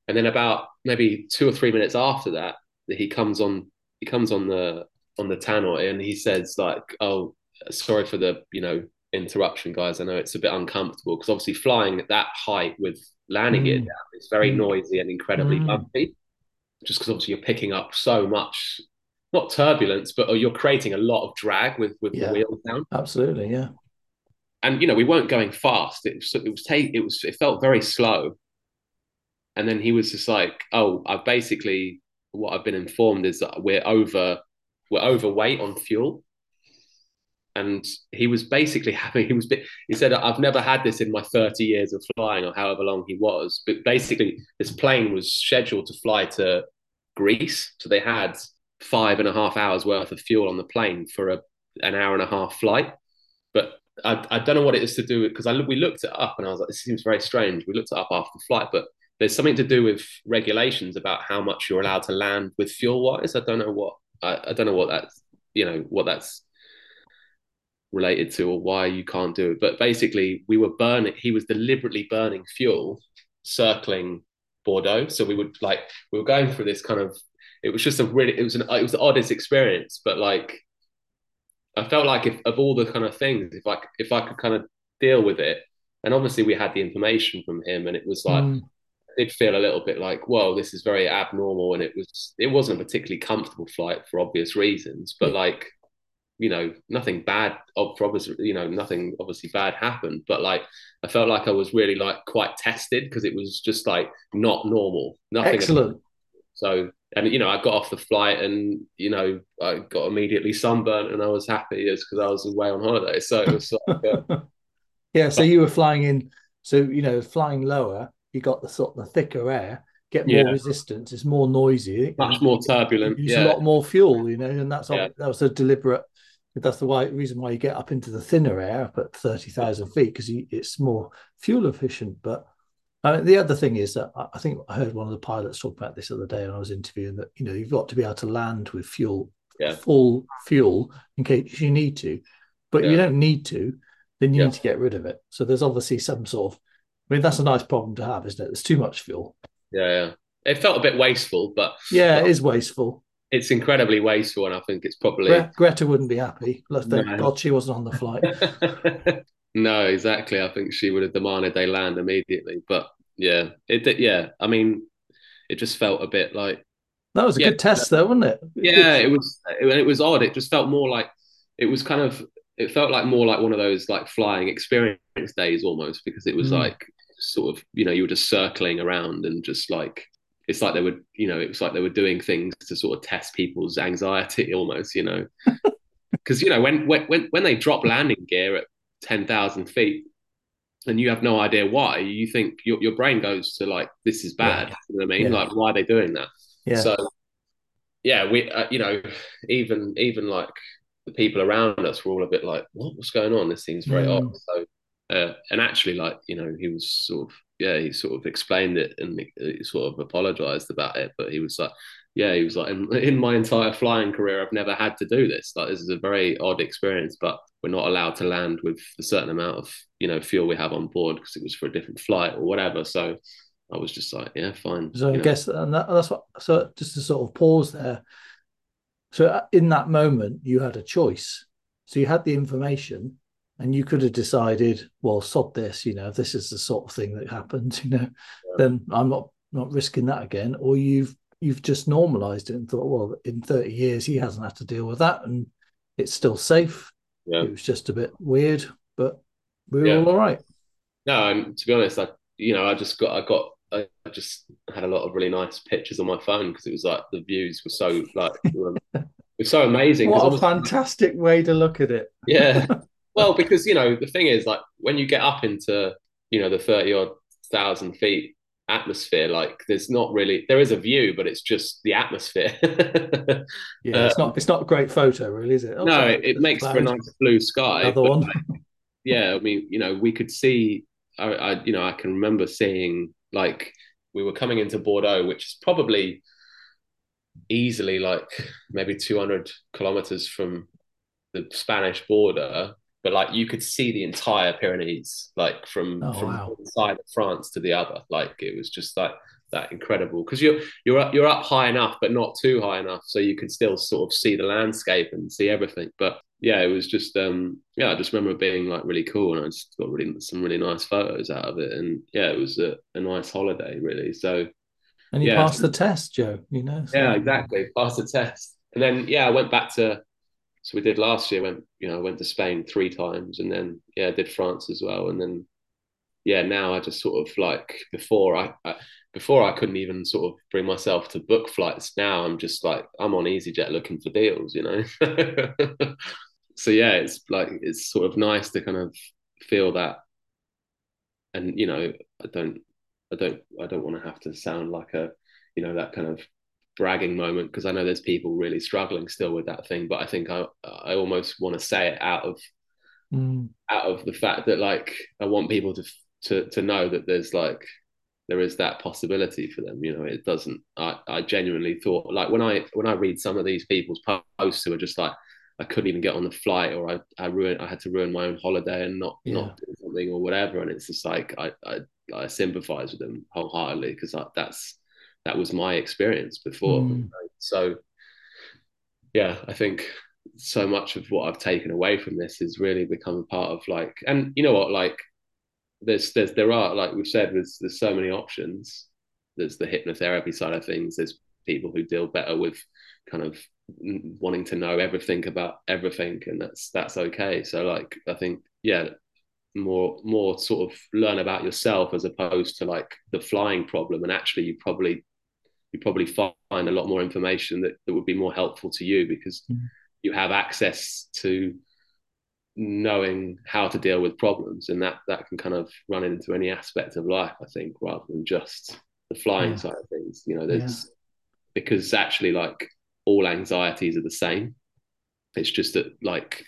and then about maybe two or three minutes after that he comes on he comes on the on the tannoy and he says like oh sorry for the you know interruption guys i know it's a bit uncomfortable because obviously flying at that height with landing it Mm. down is very Mm. noisy and incredibly Mm. bumpy just because obviously you're picking up so much not turbulence but you're creating a lot of drag with with Yeah. the wheels down Absolutely. Yeah. and you know we weren't going fast. It was it was take it was it felt very slow. And then he was just like, "Oh, I've basically what I've been informed is that we're over we're overweight on fuel." And he was basically having he was he said I've never had this in my 30 years of flying or however long he was. But basically, this plane was scheduled to fly to Greece, so they had five and a half hours worth of fuel on the plane for a an hour and a half flight. But I, I don't know what it is to do with because I we looked it up and I was like, this seems very strange. We looked it up after the flight, but there's something to do with regulations about how much you're allowed to land with fuel wise. I don't know what I, I don't know what that's you know what that's related to or why you can't do it. But basically, we were burning. He was deliberately burning fuel, circling Bordeaux. So we would like we were going through this kind of. It was just a really. It was an. It was the oddest experience, but like I felt like if of all the kind of things, if I if I could kind of deal with it, and obviously we had the information from him, and it was like Mm. I did feel a little bit like, whoa, this is very abnormal, and it was it wasn't a particularly comfortable flight for obvious reasons, but like you know nothing bad for obvious you know nothing obviously bad happened but like i felt like i was really like quite tested because it was just like not normal nothing Excellent. so and you know i got off the flight and you know i got immediately sunburnt and i was happy just because i was away on holiday so it was like uh, Yeah. So you were flying in. So you know, flying lower, you got the sort of the thicker air, get more Yeah. resistance. It's more noisy. much more turbulent use yeah a lot more fuel, you know, and that's Yeah. that was a deliberate. That's the why, reason why you get up into the thinner air up at thirty thousand feet because it's more fuel efficient. But I mean, the other thing is that I think I heard one of the pilots talk about this the other day, when I was interviewing that you know you've got to be able to land with fuel, Yeah. full fuel in case you need to, but you don't need to. Then you need to get rid of it. So there's obviously some sort of. I mean, that's a nice problem to have, isn't it? There's too much fuel. Yeah yeah it felt a bit wasteful but Yeah, it is wasteful. it's incredibly wasteful and i think it's probably Gre- Greta wouldn't be happy. Let's thank No. God she wasn't on the flight. no, exactly. I think she would have demanded they land immediately. But yeah, it did. Yeah, I mean, it just felt a bit like That was a Yeah. good test, though, wasn't it? yeah, it was. It, it was odd. It just felt more like it was kind of. It felt like more like one of those like flying experience days almost because it was Mm. like sort of you know you were just circling around and just like it's like they were you know it was like they were doing things to sort of test people's anxiety almost you know because you know when when when they drop landing gear at ten thousand feet and you have no idea why, you think your your brain goes to like this is bad. Yeah. You know what I mean? Yeah. Like why are they doing that? Yeah. So yeah, we uh, you know even even like the people around us were all a bit like what what's going on? This seems very mm. odd. So uh, and actually like you know he was sort of yeah he sort of explained it and he sort of apologized about it, but he was like yeah, he was like, in, in, my entire flying career, I've never had to do this. Like, this is a very odd experience, but we're not allowed to land with a certain amount of, you know, fuel we have on board because it was for a different flight or whatever. So I was just like, yeah, fine. So I know. guess, and that, that's what, so just to sort of pause there. So uh, in that moment, you had a choice. So you had the information and you could have decided, well, sod this, you know, if this is the sort of thing that happened, you know, yeah. then I'm not, not risking that again. Or you've you've just normalized it and thought, well, in 30 years he hasn't had to deal with that and it's still safe. Yeah. It was just a bit weird, but we were yeah. all all right. No, and to be honest, I you know, I just got I got I just had a lot of really nice pictures on my phone because it was like the views were so like it's so amazing. What a fantastic way to look at it. Yeah. well, because you know, the thing is like when you get up into, you know, the 30 odd thousand feet, atmosphere like there's not really there is a view but it's just the atmosphere. Yeah uh, it's not it's not a great photo really is it? Oh, no it, it makes for a nice blue sky Another one. Like, yeah i mean you know we could see I, I you know i can remember seeing like we were coming into bordeaux which is probably easily like maybe 200 kilometers from the spanish border but like you could see the entire Pyrenees, like from oh, from wow. one side of France to the other. Like it was just like that incredible because you're you're up you're up high enough, but not too high enough, so you could still sort of see the landscape and see everything. But yeah, it was just um yeah, I just remember being like really cool, and I just got really some really nice photos out of it, and yeah, it was a, a nice holiday really. So and you yeah, passed the test, Joe. You know. So. Yeah, exactly. Passed the test, and then yeah, I went back to so we did last year. Went you know went to Spain three times, and then yeah, did France as well, and then yeah, now I just sort of like before I, I before I couldn't even sort of bring myself to book flights. Now I'm just like I'm on EasyJet looking for deals, you know. so yeah, it's like it's sort of nice to kind of feel that, and you know, I don't, I don't, I don't want to have to sound like a, you know, that kind of bragging moment because I know there's people really struggling still with that thing. But I think I I almost want to say it out of mm. out of the fact that like I want people to to to know that there's like there is that possibility for them. You know, it doesn't. I I genuinely thought like when I when I read some of these people's posts who are just like. I couldn't even get on the flight, or I, I ruined. I had to ruin my own holiday and not yeah. not do something or whatever. And it's just like I I, I sympathise with them wholeheartedly because that's that was my experience before. Mm. So, yeah, I think so much of what I've taken away from this is really become a part of like, and you know what, like, there's there's there are like we've said, there's there's so many options. There's the hypnotherapy side of things. There's people who deal better with kind of wanting to know everything about everything, and that's that's okay. So like, I think yeah, more more sort of learn about yourself as opposed to like the flying problem and actually you probably you probably find a lot more information that, that would be more helpful to you because mm. you have access to knowing how to deal with problems and that that can kind of run into any aspect of life i think rather than just the flying yeah. side of things you know there's yeah. because actually like all anxieties are the same it's just that like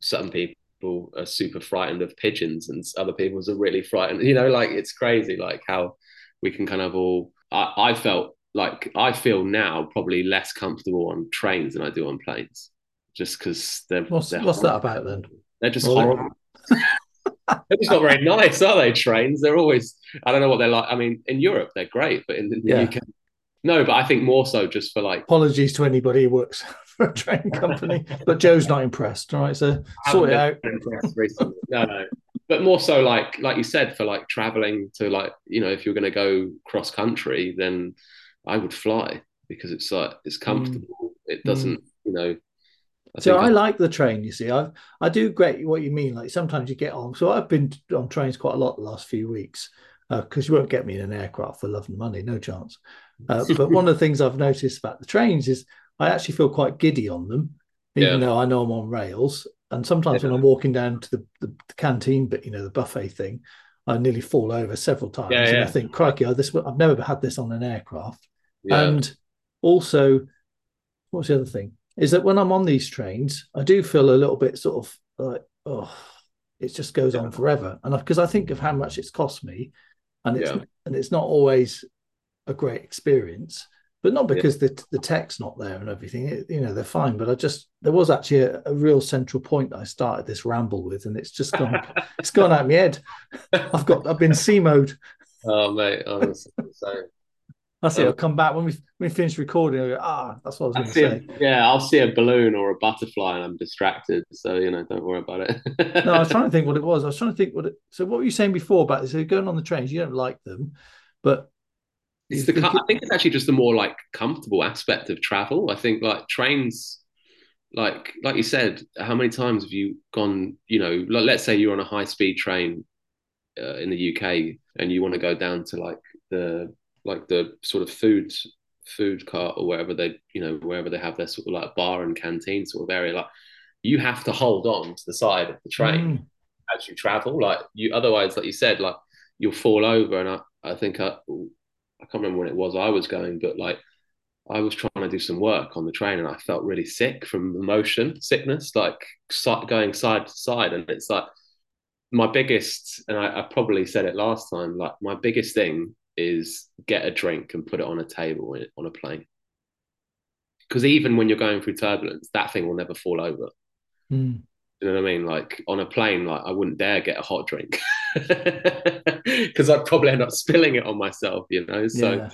some people are super frightened of pigeons and other people are really frightened you know like it's crazy like how we can kind of all I, I felt like I feel now probably less comfortable on trains than I do on planes, just because they're. What's, they're what's that about then? They're just well, horrible. they're just not very nice, are they? Trains. They're always. I don't know what they're like. I mean, in Europe they're great, but in the yeah. UK, no. But I think more so just for like. Apologies to anybody who works for a train company, but Joe's not impressed. All right, so sort it out. no, no but more so like like you said for like traveling to like you know if you're going to go cross country then I would fly because it's like it's mm. comfortable. Mm. It doesn't, mm. you know. I so I, I, like the train. You see, I I do get what you mean. Like sometimes you get on. So I've been on trains quite a lot the last few weeks, because uh, you won't get me in an aircraft for love and money, no chance. Uh, but one of the things I've noticed about the trains is I actually feel quite giddy on them, even yeah. though I know I'm on rails. And sometimes yeah. when I'm walking down to the, the, the, canteen but you know, the buffet thing, I nearly fall over several times. Yeah, and I think, crikey, oh, this I've never had this on an aircraft. And also, what's the other thing? Is that when I'm on these trains, I do feel a little bit sort of like, oh, it just goes on forever. And because I, I think of how much it's cost me, and it's and it's not always a great experience but not because yeah. the the tech's not there and everything. It, you know, they're fine. But I just there was actually a, a real central point I started this ramble with, and it's just gone. it's gone out of my head. I've got. I've been C mode. Oh mate, I'm so. That's it. I'll come back when we when we finish recording. I'll go, ah, that's what I was going to say. yeah, I'll see a balloon or a butterfly, and I'm distracted. So you know, don't worry about it. no, I was trying to think what it was. I was trying to think what it. So what were you saying before about this? So going on the trains, you don't like them, but it's the I think it's actually just the more like comfortable aspect of travel. I think like trains, like like you said, how many times have you gone? You know, like, let's say you're on a high speed train uh, in the UK and you want to go down to like the like the sort of food food cart or wherever they you know wherever they have their sort of like bar and canteen sort of area like you have to hold on to the side of the train mm. as you travel like you otherwise like you said like you'll fall over and i, I think I, I can't remember when it was I was going, but like I was trying to do some work on the train and I felt really sick from the motion sickness, like going side to side. And it's like my biggest, and I, I, probably said it last time, like my biggest thing is get a drink and put it on a table on a plane. Because even when you're going through turbulence, that thing will never fall over. Mm. You know what I mean? Like on a plane, like I wouldn't dare get a hot drink because I'd probably end up spilling it on myself. You know, so yeah.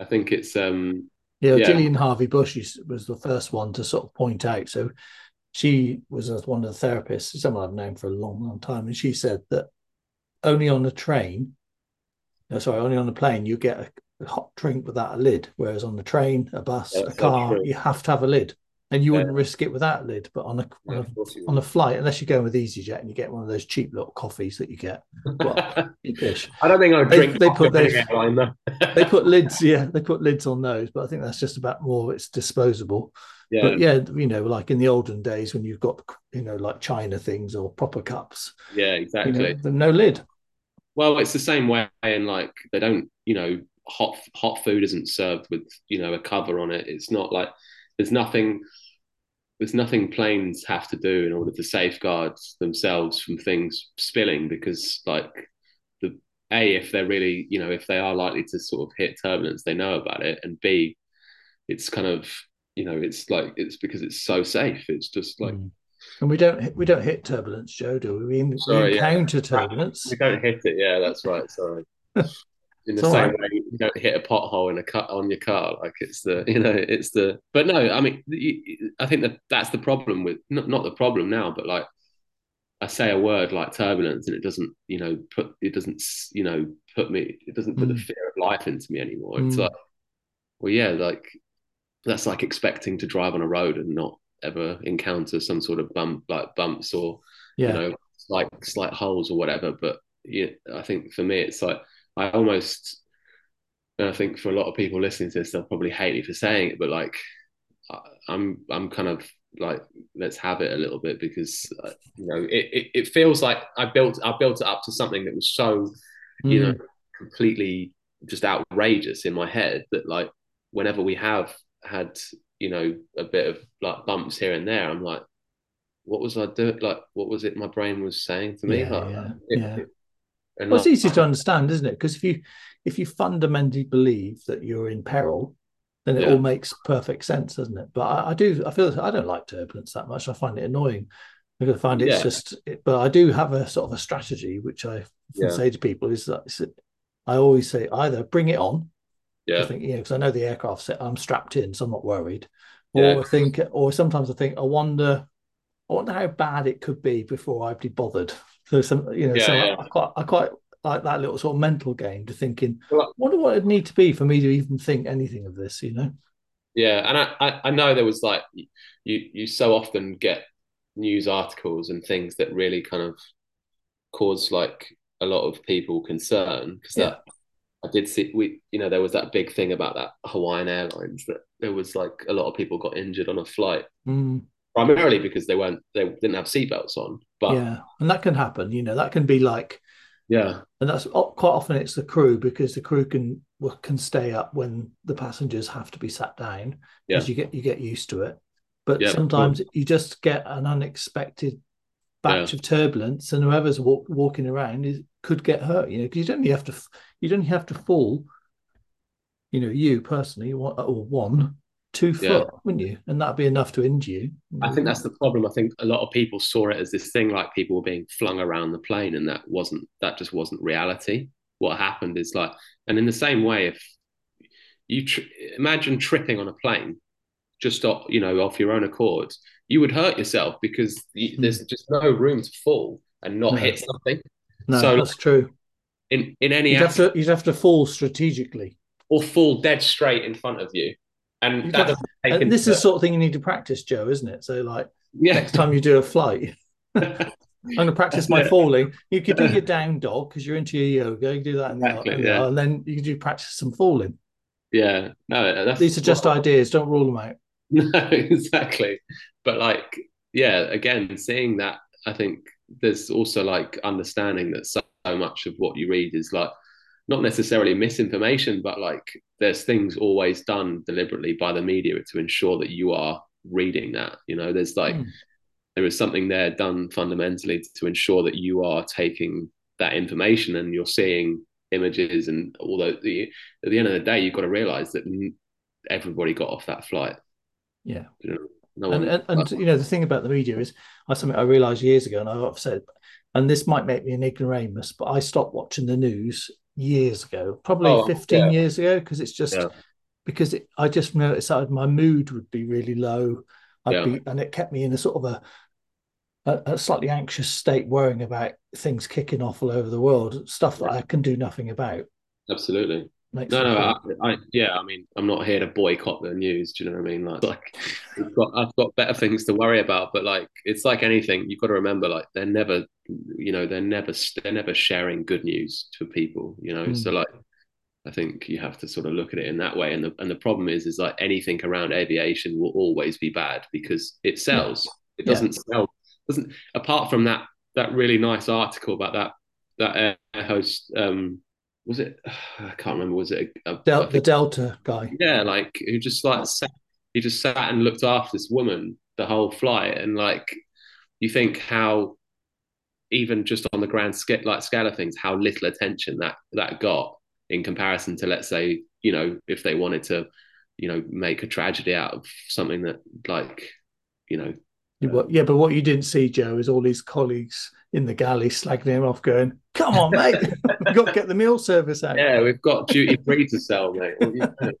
I think it's um yeah, yeah. Gillian Harvey Bush was the first one to sort of point out. So she was one of the therapists, someone I've known for a long, long time, and she said that only on a train, no, sorry, only on the plane you get a, a hot drink without a lid, whereas on the train, a bus, yeah, a car, you have to have a lid and you wouldn't risk it without a lid. But on a on, a, on a flight, unless you're going with EasyJet and you get one of those cheap little coffees that you get, well, I don't think I'd drink. They, they put those, they put lids, yeah, they put lids on those, but I think that's just about more. It's disposable. Yeah. But yeah, you know, like in the olden days when you've got you know like China things or proper cups. Yeah, exactly. You know, no lid. Well, it's the same way, and like they don't, you know, hot hot food isn't served with you know a cover on it. It's not like there's nothing there's nothing planes have to do in order to safeguard themselves from things spilling because like the a if they're really you know if they are likely to sort of hit turbulence they know about it and b it's kind of you know it's like it's because it's so safe it's just like mm. And we don't we don't hit turbulence joe do we we, sorry, encounter yeah. turbulence we don't hit it yeah that's right sorry in the same right. way you don't hit a pothole in a cut on your car like it's the you know it's the but no i mean i think that that's the problem with not, not the problem now but like i say a word like turbulence and it doesn't you know put it doesn't you know put me it doesn't put mm. the fear of life into me anymore mm. it's like well yeah like that's like expecting to drive on a road and not ever encounter some sort of bump like bumps or yeah. you know like slight holes or whatever but yeah i think for me it's like I almost, and I think for a lot of people listening to this, they'll probably hate me for saying it, but like, I'm, I'm kind of like, let's have it a little bit because, uh, you know, it, it, it, feels like I built, I built it up to something that was so, you mm. know, completely just outrageous in my head that like, whenever we have had, you know, a bit of like bumps here and there, I'm like, what was I doing? Like, what was it my brain was saying to me? Yeah, like, yeah, it, yeah. It, well, it's easy to understand, isn't it? Because if you if you fundamentally believe that you're in peril, then it yeah. all makes perfect sense, doesn't it? But I, I, do, I feel I don't like turbulence that much. I find it annoying. I find it's yeah. just, but I do have a sort of a strategy which I say to people is that I always say either bring it on, yeah, I think you know because I know the aircraft set, I'm strapped in, so I'm not worried. Or yeah. I think, or sometimes I think, I wonder, I wonder how bad it could be before I'd be bothered. So some, you know, yeah, so yeah. I, I, quite, I quite like that little sort of mental game to thinking, well, wonder what it'd need to be for me to even think anything of this, you know? Yeah, and I, I know there was like you you so often get news articles and things that really kind of cause like a lot of people concern because Yeah. that I did see we you know there was that big thing about that Hawaiian Airlines that there was like a lot of people got injured on a flight Mm, primarily because they weren't they didn't have seatbelts on. But yeah, yeah, and that can happen. You know, that can be like, yeah, and that's quite often it's the crew because the crew can can stay up when the passengers have to be sat down Yeah. because you get you get used to it. But Yeah, sometimes you just get an unexpected batch Yeah. of turbulence, and whoever's walk, walking around is could get hurt. You know, because you don't have to you don't have to fall. You know, you personally, or one, two Yeah. foot, wouldn't you? And that'd be enough to injure you. I think that's the problem. I think a lot of people saw it as this thing like people were being flung around the plane, and that wasn't that just wasn't reality. What happened is like, and in the same way, if you tr- imagine tripping on a plane, just off, you know off your own accord, you would hurt yourself because you, hmm. there's just no room to fall and not No. hit something. No, so- that's true. In in any You'd have to you'd have to fall strategically. or fall dead straight in front of you, and that have- take And this is the sort of thing you need to practice, Joe, isn't it? So, like yeah. next time you do a flight, I'm going to practice my falling. You could do your down dog because you're into your yoga. You do that in the, Exactly, in the- yeah. and then you can do practice some falling. yeah, no, that's These are just what- ideas. Don't rule them out. No, exactly. But like, yeah, again, seeing that, I think there's also like understanding that so, so much of what you read is like not necessarily misinformation, but like there's things always done deliberately by the media to ensure that you are reading that. You know, there's like Mm. there is something there done fundamentally to ensure that you are taking that information and you're seeing images. And although the, at the end of the day, you've got to realize that everybody got off that flight. Yeah. You know, no And, one. and, and you know the thing about the media is I something I realized years ago, and I've said, and this might make me an ignoramus, but I stopped watching the news years ago, probably Oh, 15 yeah. years ago, because it's just Yeah. because it, I just noticed that my mood would be really low. I'd Yeah. be, and it kept me in a sort of a, a a slightly anxious state, worrying about things kicking off all over the world, stuff that I can do nothing about. Absolutely. No, no, I, I, yeah. I mean, I'm not here to boycott the news. Do you know what I mean? Like, like I've got, I've got better things to worry about. But like, it's like anything. You've got to remember, like, they're never, you know, they're never, they're never sharing good news to people. You know, Mm. so like, I think you have to sort of look at it in that way. And the and the problem is, is like anything around aviation will always be bad because it sells. It doesn't sell. Doesn't apart from that that really nice article about that that air host. Um, was it? I can't remember. Was it a, a, Del- the Delta guy. yeah, like who just like sat, he just sat and looked after this woman the whole flight, and like you think how even just on the grand scale, like scale of things, how little attention that that got in comparison to let's say you know if they wanted to you know make a tragedy out of something that like you know Yeah, uh, but what you didn't see, Joe, is all his colleagues in the galley slagging him off, going, "Come on, mate, we've got to get the meal service out. yeah we've got duty free to sell mate What do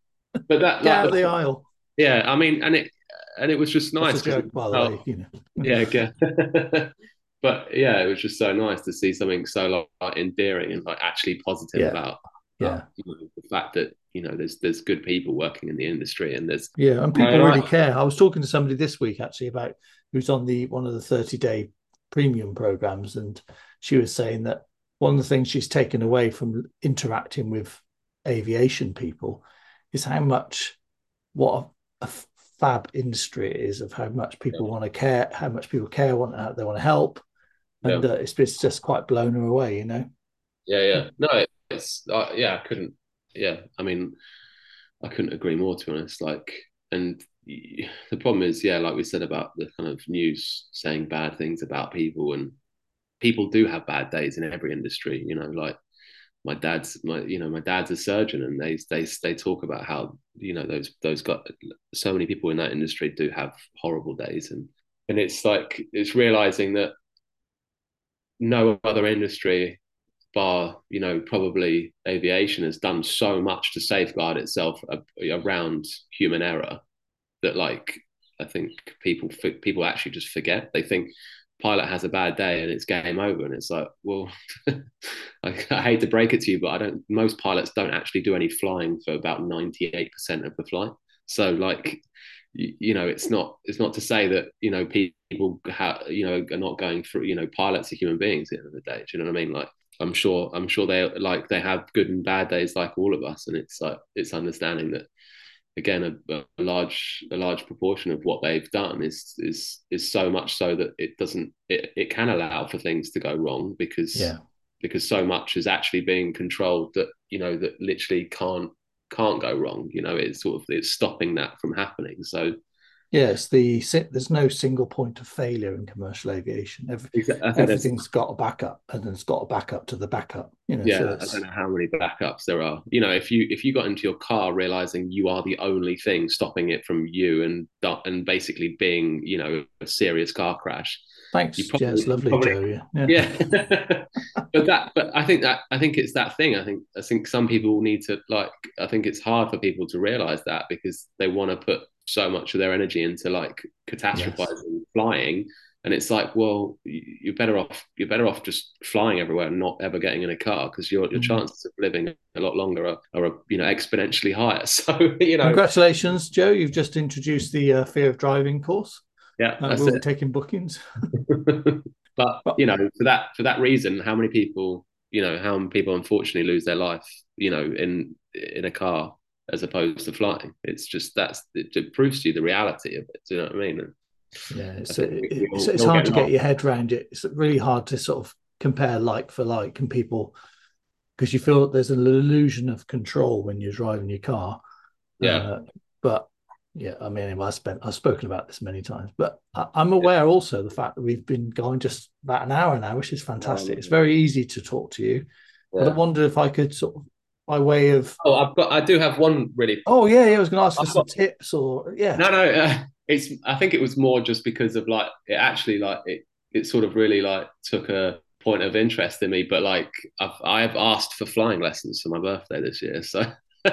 but that Get out of the aisle." yeah I mean and it and it was just nice That's a 'cause joke, by the oh, way. You know. yeah, yeah. but yeah, it was just so nice to see something so like endearing and like actually positive Yeah. about Yeah, about, you know, the fact that you know there's there's good people working in the industry and there's yeah, and people really care. I was talking to somebody this week actually about who's on the one of the thirty day premium programs, and she was saying that one of the things she's taken away from interacting with aviation people is how much what a, a fab industry it is of how much people want to care, how much people care, want how they want to help, and uh, it's, it's just quite blown her away, you know. yeah yeah. No it, it's uh, yeah I couldn't yeah I mean I couldn't agree more to be honest like and the problem is yeah like we said about the kind of news saying bad things about people and people do have bad days in every industry you know like my dad's my you know my dad's a surgeon and they they they talk about how you know those those got so many people in that industry do have horrible days. And and it's like it's realizing that no other industry bar you know probably aviation has done so much to safeguard itself around human error that like i think people people actually just forget. They think pilot has a bad day and it's game over. And it's like well I, I hate to break it to you but i don't most pilots don't actually do any flying for about 98% of the flight. So like you, you know it's not it's not to say that you know people have you know are not going through you know pilots are human beings at the end of the day. Do you know what i mean? Like I'm sure I'm sure they like they have good and bad days like all of us, and it's like it's understanding that again a, a, large a large proportion of what they've done is is is so much so that it doesn't it, it can allow for things to go wrong because yeah. because so much is actually being controlled that you know that literally can't can't go wrong you know it's sort of it's stopping that from happening so Yes, the there's no single point of failure in commercial aviation. Every, everything's got a backup, and then it's got a backup to the backup. You know, yeah, so I don't know how many backups there are. You know, if you if you got into your car realizing you are the only thing stopping it from you, and and basically being you know a serious car crash. Thanks, probably, yeah, it's lovely, probably, Joe. Yeah, yeah. but that, but I think that I think it's that thing. I think I think some people need to like. I think it's hard for people to realize that because they want to put so much of their energy into like catastrophizing yes. flying. And it's like well you're better off you're better off just flying everywhere and not ever getting in a car because your, your mm-hmm. chances of living a lot longer are, are you know exponentially higher. So you know. Congratulations joe. You've just introduced the uh, fear of driving course. Yeah uh, we'll be taking bookings. But you know for that for that reason how many people you know how many people unfortunately lose their life you know in in a car as opposed to flying. It's just that's it, it proves to you the reality of it. Do you know what I mean? yeah, it's, it, it's, it's hard to get your head around it. It's really hard to sort of compare like for like, and people because you feel there's an illusion of control when you're driving your car. Yeah, uh, but yeah, I mean, I spent I've spoken about this many times, but I, am aware yeah. also the fact that we've been going just about an hour now, which is fantastic. it's very easy to talk to you. Yeah. But I wonder if I could sort of by way of oh i've got i do have one really oh yeah yeah i was going to ask for I've some got... tips or yeah no no uh, it's i think it was more just because of like it actually like it it sort of really like took a point of interest in me but like i've i've asked for flying lessons for my birthday this year so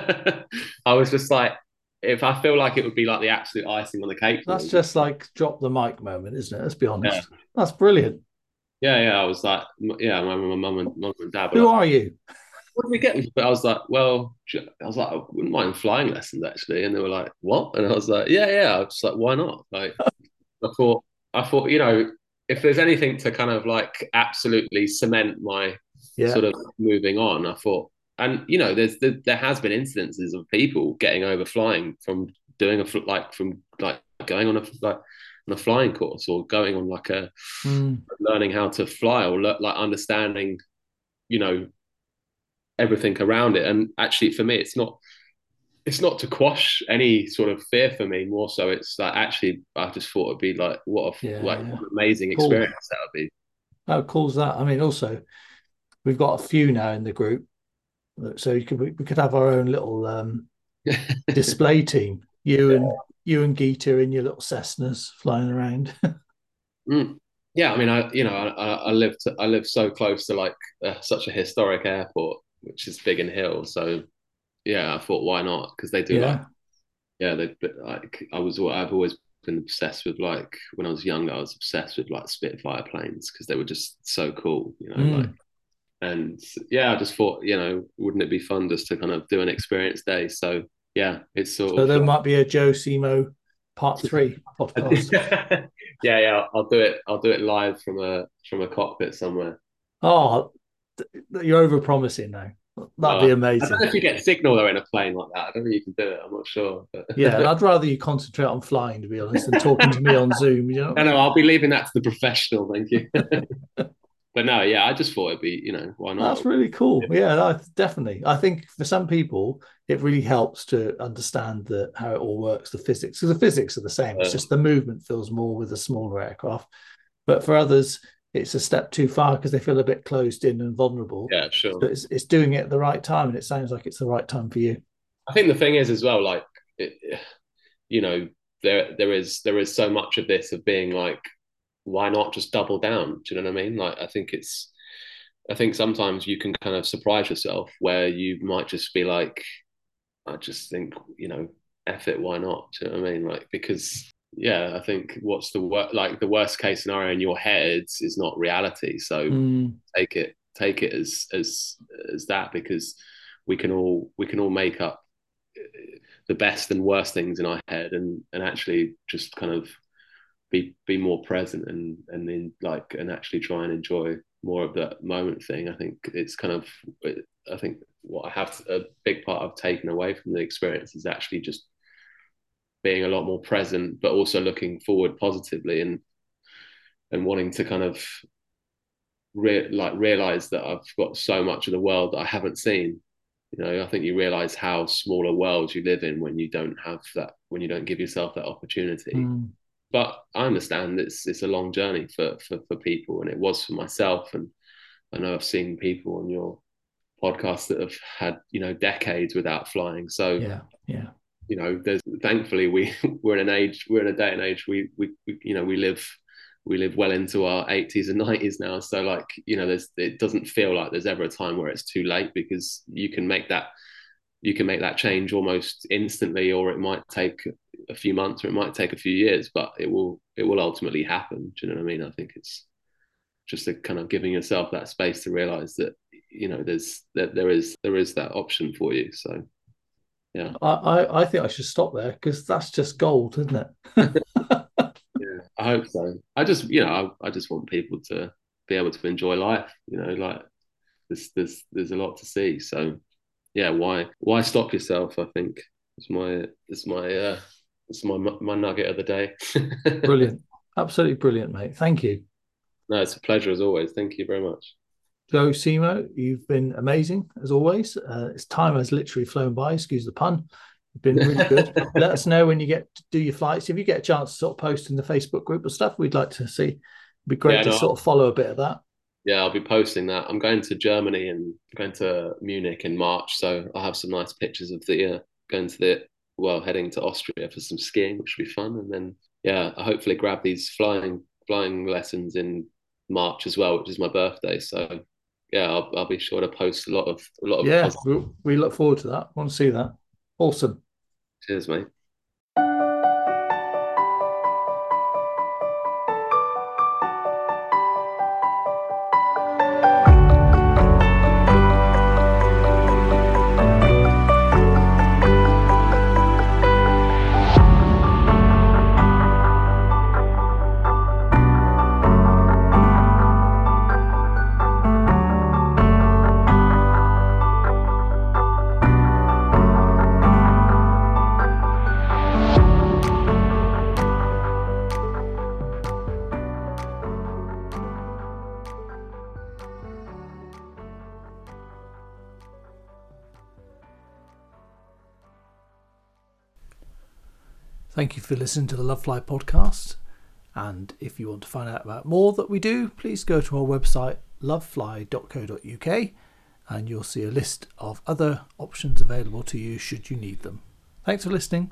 i was just like if I feel like it would be like the absolute icing on the cake. That's just like drop the mic moment, isn't it? Let's be honest. Yeah. That's brilliant. Yeah, yeah. I was like, yeah, my, my mum and mum and dad. Who like, are you? What are we getting? But I was like, well, I was like, I wouldn't mind flying lessons actually. And they were like, what? And I was like, yeah, yeah. I was like, why not? Like, I thought, I thought, you know, if there's anything to kind of like absolutely cement my yeah. sort of moving on, I thought, and you know, there's there, there has been incidences of people getting over flying from doing a like from like going on a like on a flying course or going on like a mm. learning how to fly or le- like understanding, you know, everything around it. And actually, for me, it's not it's not to quash any sort of fear for me. More so, it's like actually, I just thought it'd be like what a yeah, like yeah. What an amazing cool. experience that would be. How cool is that? I mean, also, we've got a few now in the group, so you could we could have our own little um, display team. You yeah. and you and Geeta in your little Cessnas flying around. mm. Yeah, I mean, I you know, I, I live to, I live so close to like uh, such a historic airport which is Biggin Hill. So yeah, I thought why not? Because they do yeah. like yeah, they like I was I've always been obsessed with like when I was younger, I was obsessed with like Spitfire planes because they were just so cool, you know, mm. like and yeah, I just thought, you know, wouldn't it be fun just to kind of do an experience day? So yeah, it's sort so of there might be a Joe Simo part three podcast. yeah, yeah, I'll do it. I'll do it live from a from a cockpit somewhere. Oh, you're over promising now. That'd be amazing. I don't know if you get signal though in a plane like that. I don't think you can do it. I'm not sure. But... yeah, I'd rather you concentrate on flying, to be honest, than talking to me on Zoom. You know? No, no, I'll be leaving that to the professional. Thank you. but no, yeah, I just thought it'd be, you know, why not? That's really cool. Yeah, definitely. I think for some people, it really helps to understand the how it all works, the physics, because the physics are the same. It's just the movement feels more with a smaller aircraft. But for others, it's a step too far because they feel a bit closed in and vulnerable. Yeah, sure. But it's, it's doing it at the right time, and it sounds like it's the right time for you. I think the thing is as well, like, it, you know, there there is there is so much of this of being like, why not just double down? Do you know what I mean? Like, I think it's, I think sometimes you can kind of surprise yourself where you might just be like, I just think, you know, F it, why not? Do you know what I mean? Like, because yeah, I think what's the wor- like the worst case scenario in your head is not reality. So mm. take it take it as as as that because we can all we can all make up uh, the best and worst things in our head and and actually just kind of be be more present and and then like and actually try and enjoy more of that moment thing. I think it's kind of I think what I have a big part I've taken away from the experience is actually just being a lot more present, but also looking forward positively and and wanting to kind of re- like realize that I've got so much of the world that I haven't seen. You know, I think you realize how small a world you live in when you don't have that, when you don't give yourself that opportunity. Mm. But I understand it's it's a long journey for, for for people, and it was for myself. And I know I've seen people on your podcast that have had you know decades without flying. So yeah, yeah. You know, there's thankfully we we're in an age we're in a day and age we we, we you know we live we live well into our 80s and 90s now. So like you know there's it doesn't feel like there's ever a time where it's too late because you can make that you can make that change almost instantly or it might take a few months or it might take a few years but it will it will ultimately happen. Do you know what i mean? I think it's just a kind of giving yourself that space to realize that you know there's that there is there is that option for you. So yeah i i think i should stop there because that's just gold isn't it yeah, I hope so. I just, you know, I, I just want people to be able to enjoy life. You know, like there's there's there's a lot to see. So, yeah, why why stop yourself? I think it's my it's my uh it's my my nugget of the day. brilliant, absolutely brilliant, mate. Thank you. No, it's a pleasure as always. Thank you very much. Joe Simo, you've been amazing as always. Uh, it's time has literally flown by. Excuse the pun You've been really good. Let us know when you get to do your flights. If you get a chance to sort of post in the Facebook group or stuff, we'd like to see. It'd be great yeah, to no, sort of follow a bit of that. Yeah, I'll be posting that. I'm going to Germany and going to Munich in March, so I'll have some nice pictures of the uh, going to the well, heading to Austria for some skiing, which will be fun. And then yeah, I hopefully grab these flying flying lessons in March as well, which is my birthday. So yeah, I'll, I'll be sure to post a lot of a lot of yeah. We, we look forward to that. Want to see that. Awesome. Cheers, mate. For listening to the Love Fly podcast. And if you want to find out about more that we do, please go to our website lovefly.co.uk and you'll see a list of other options available to you should you need them. Thanks for listening.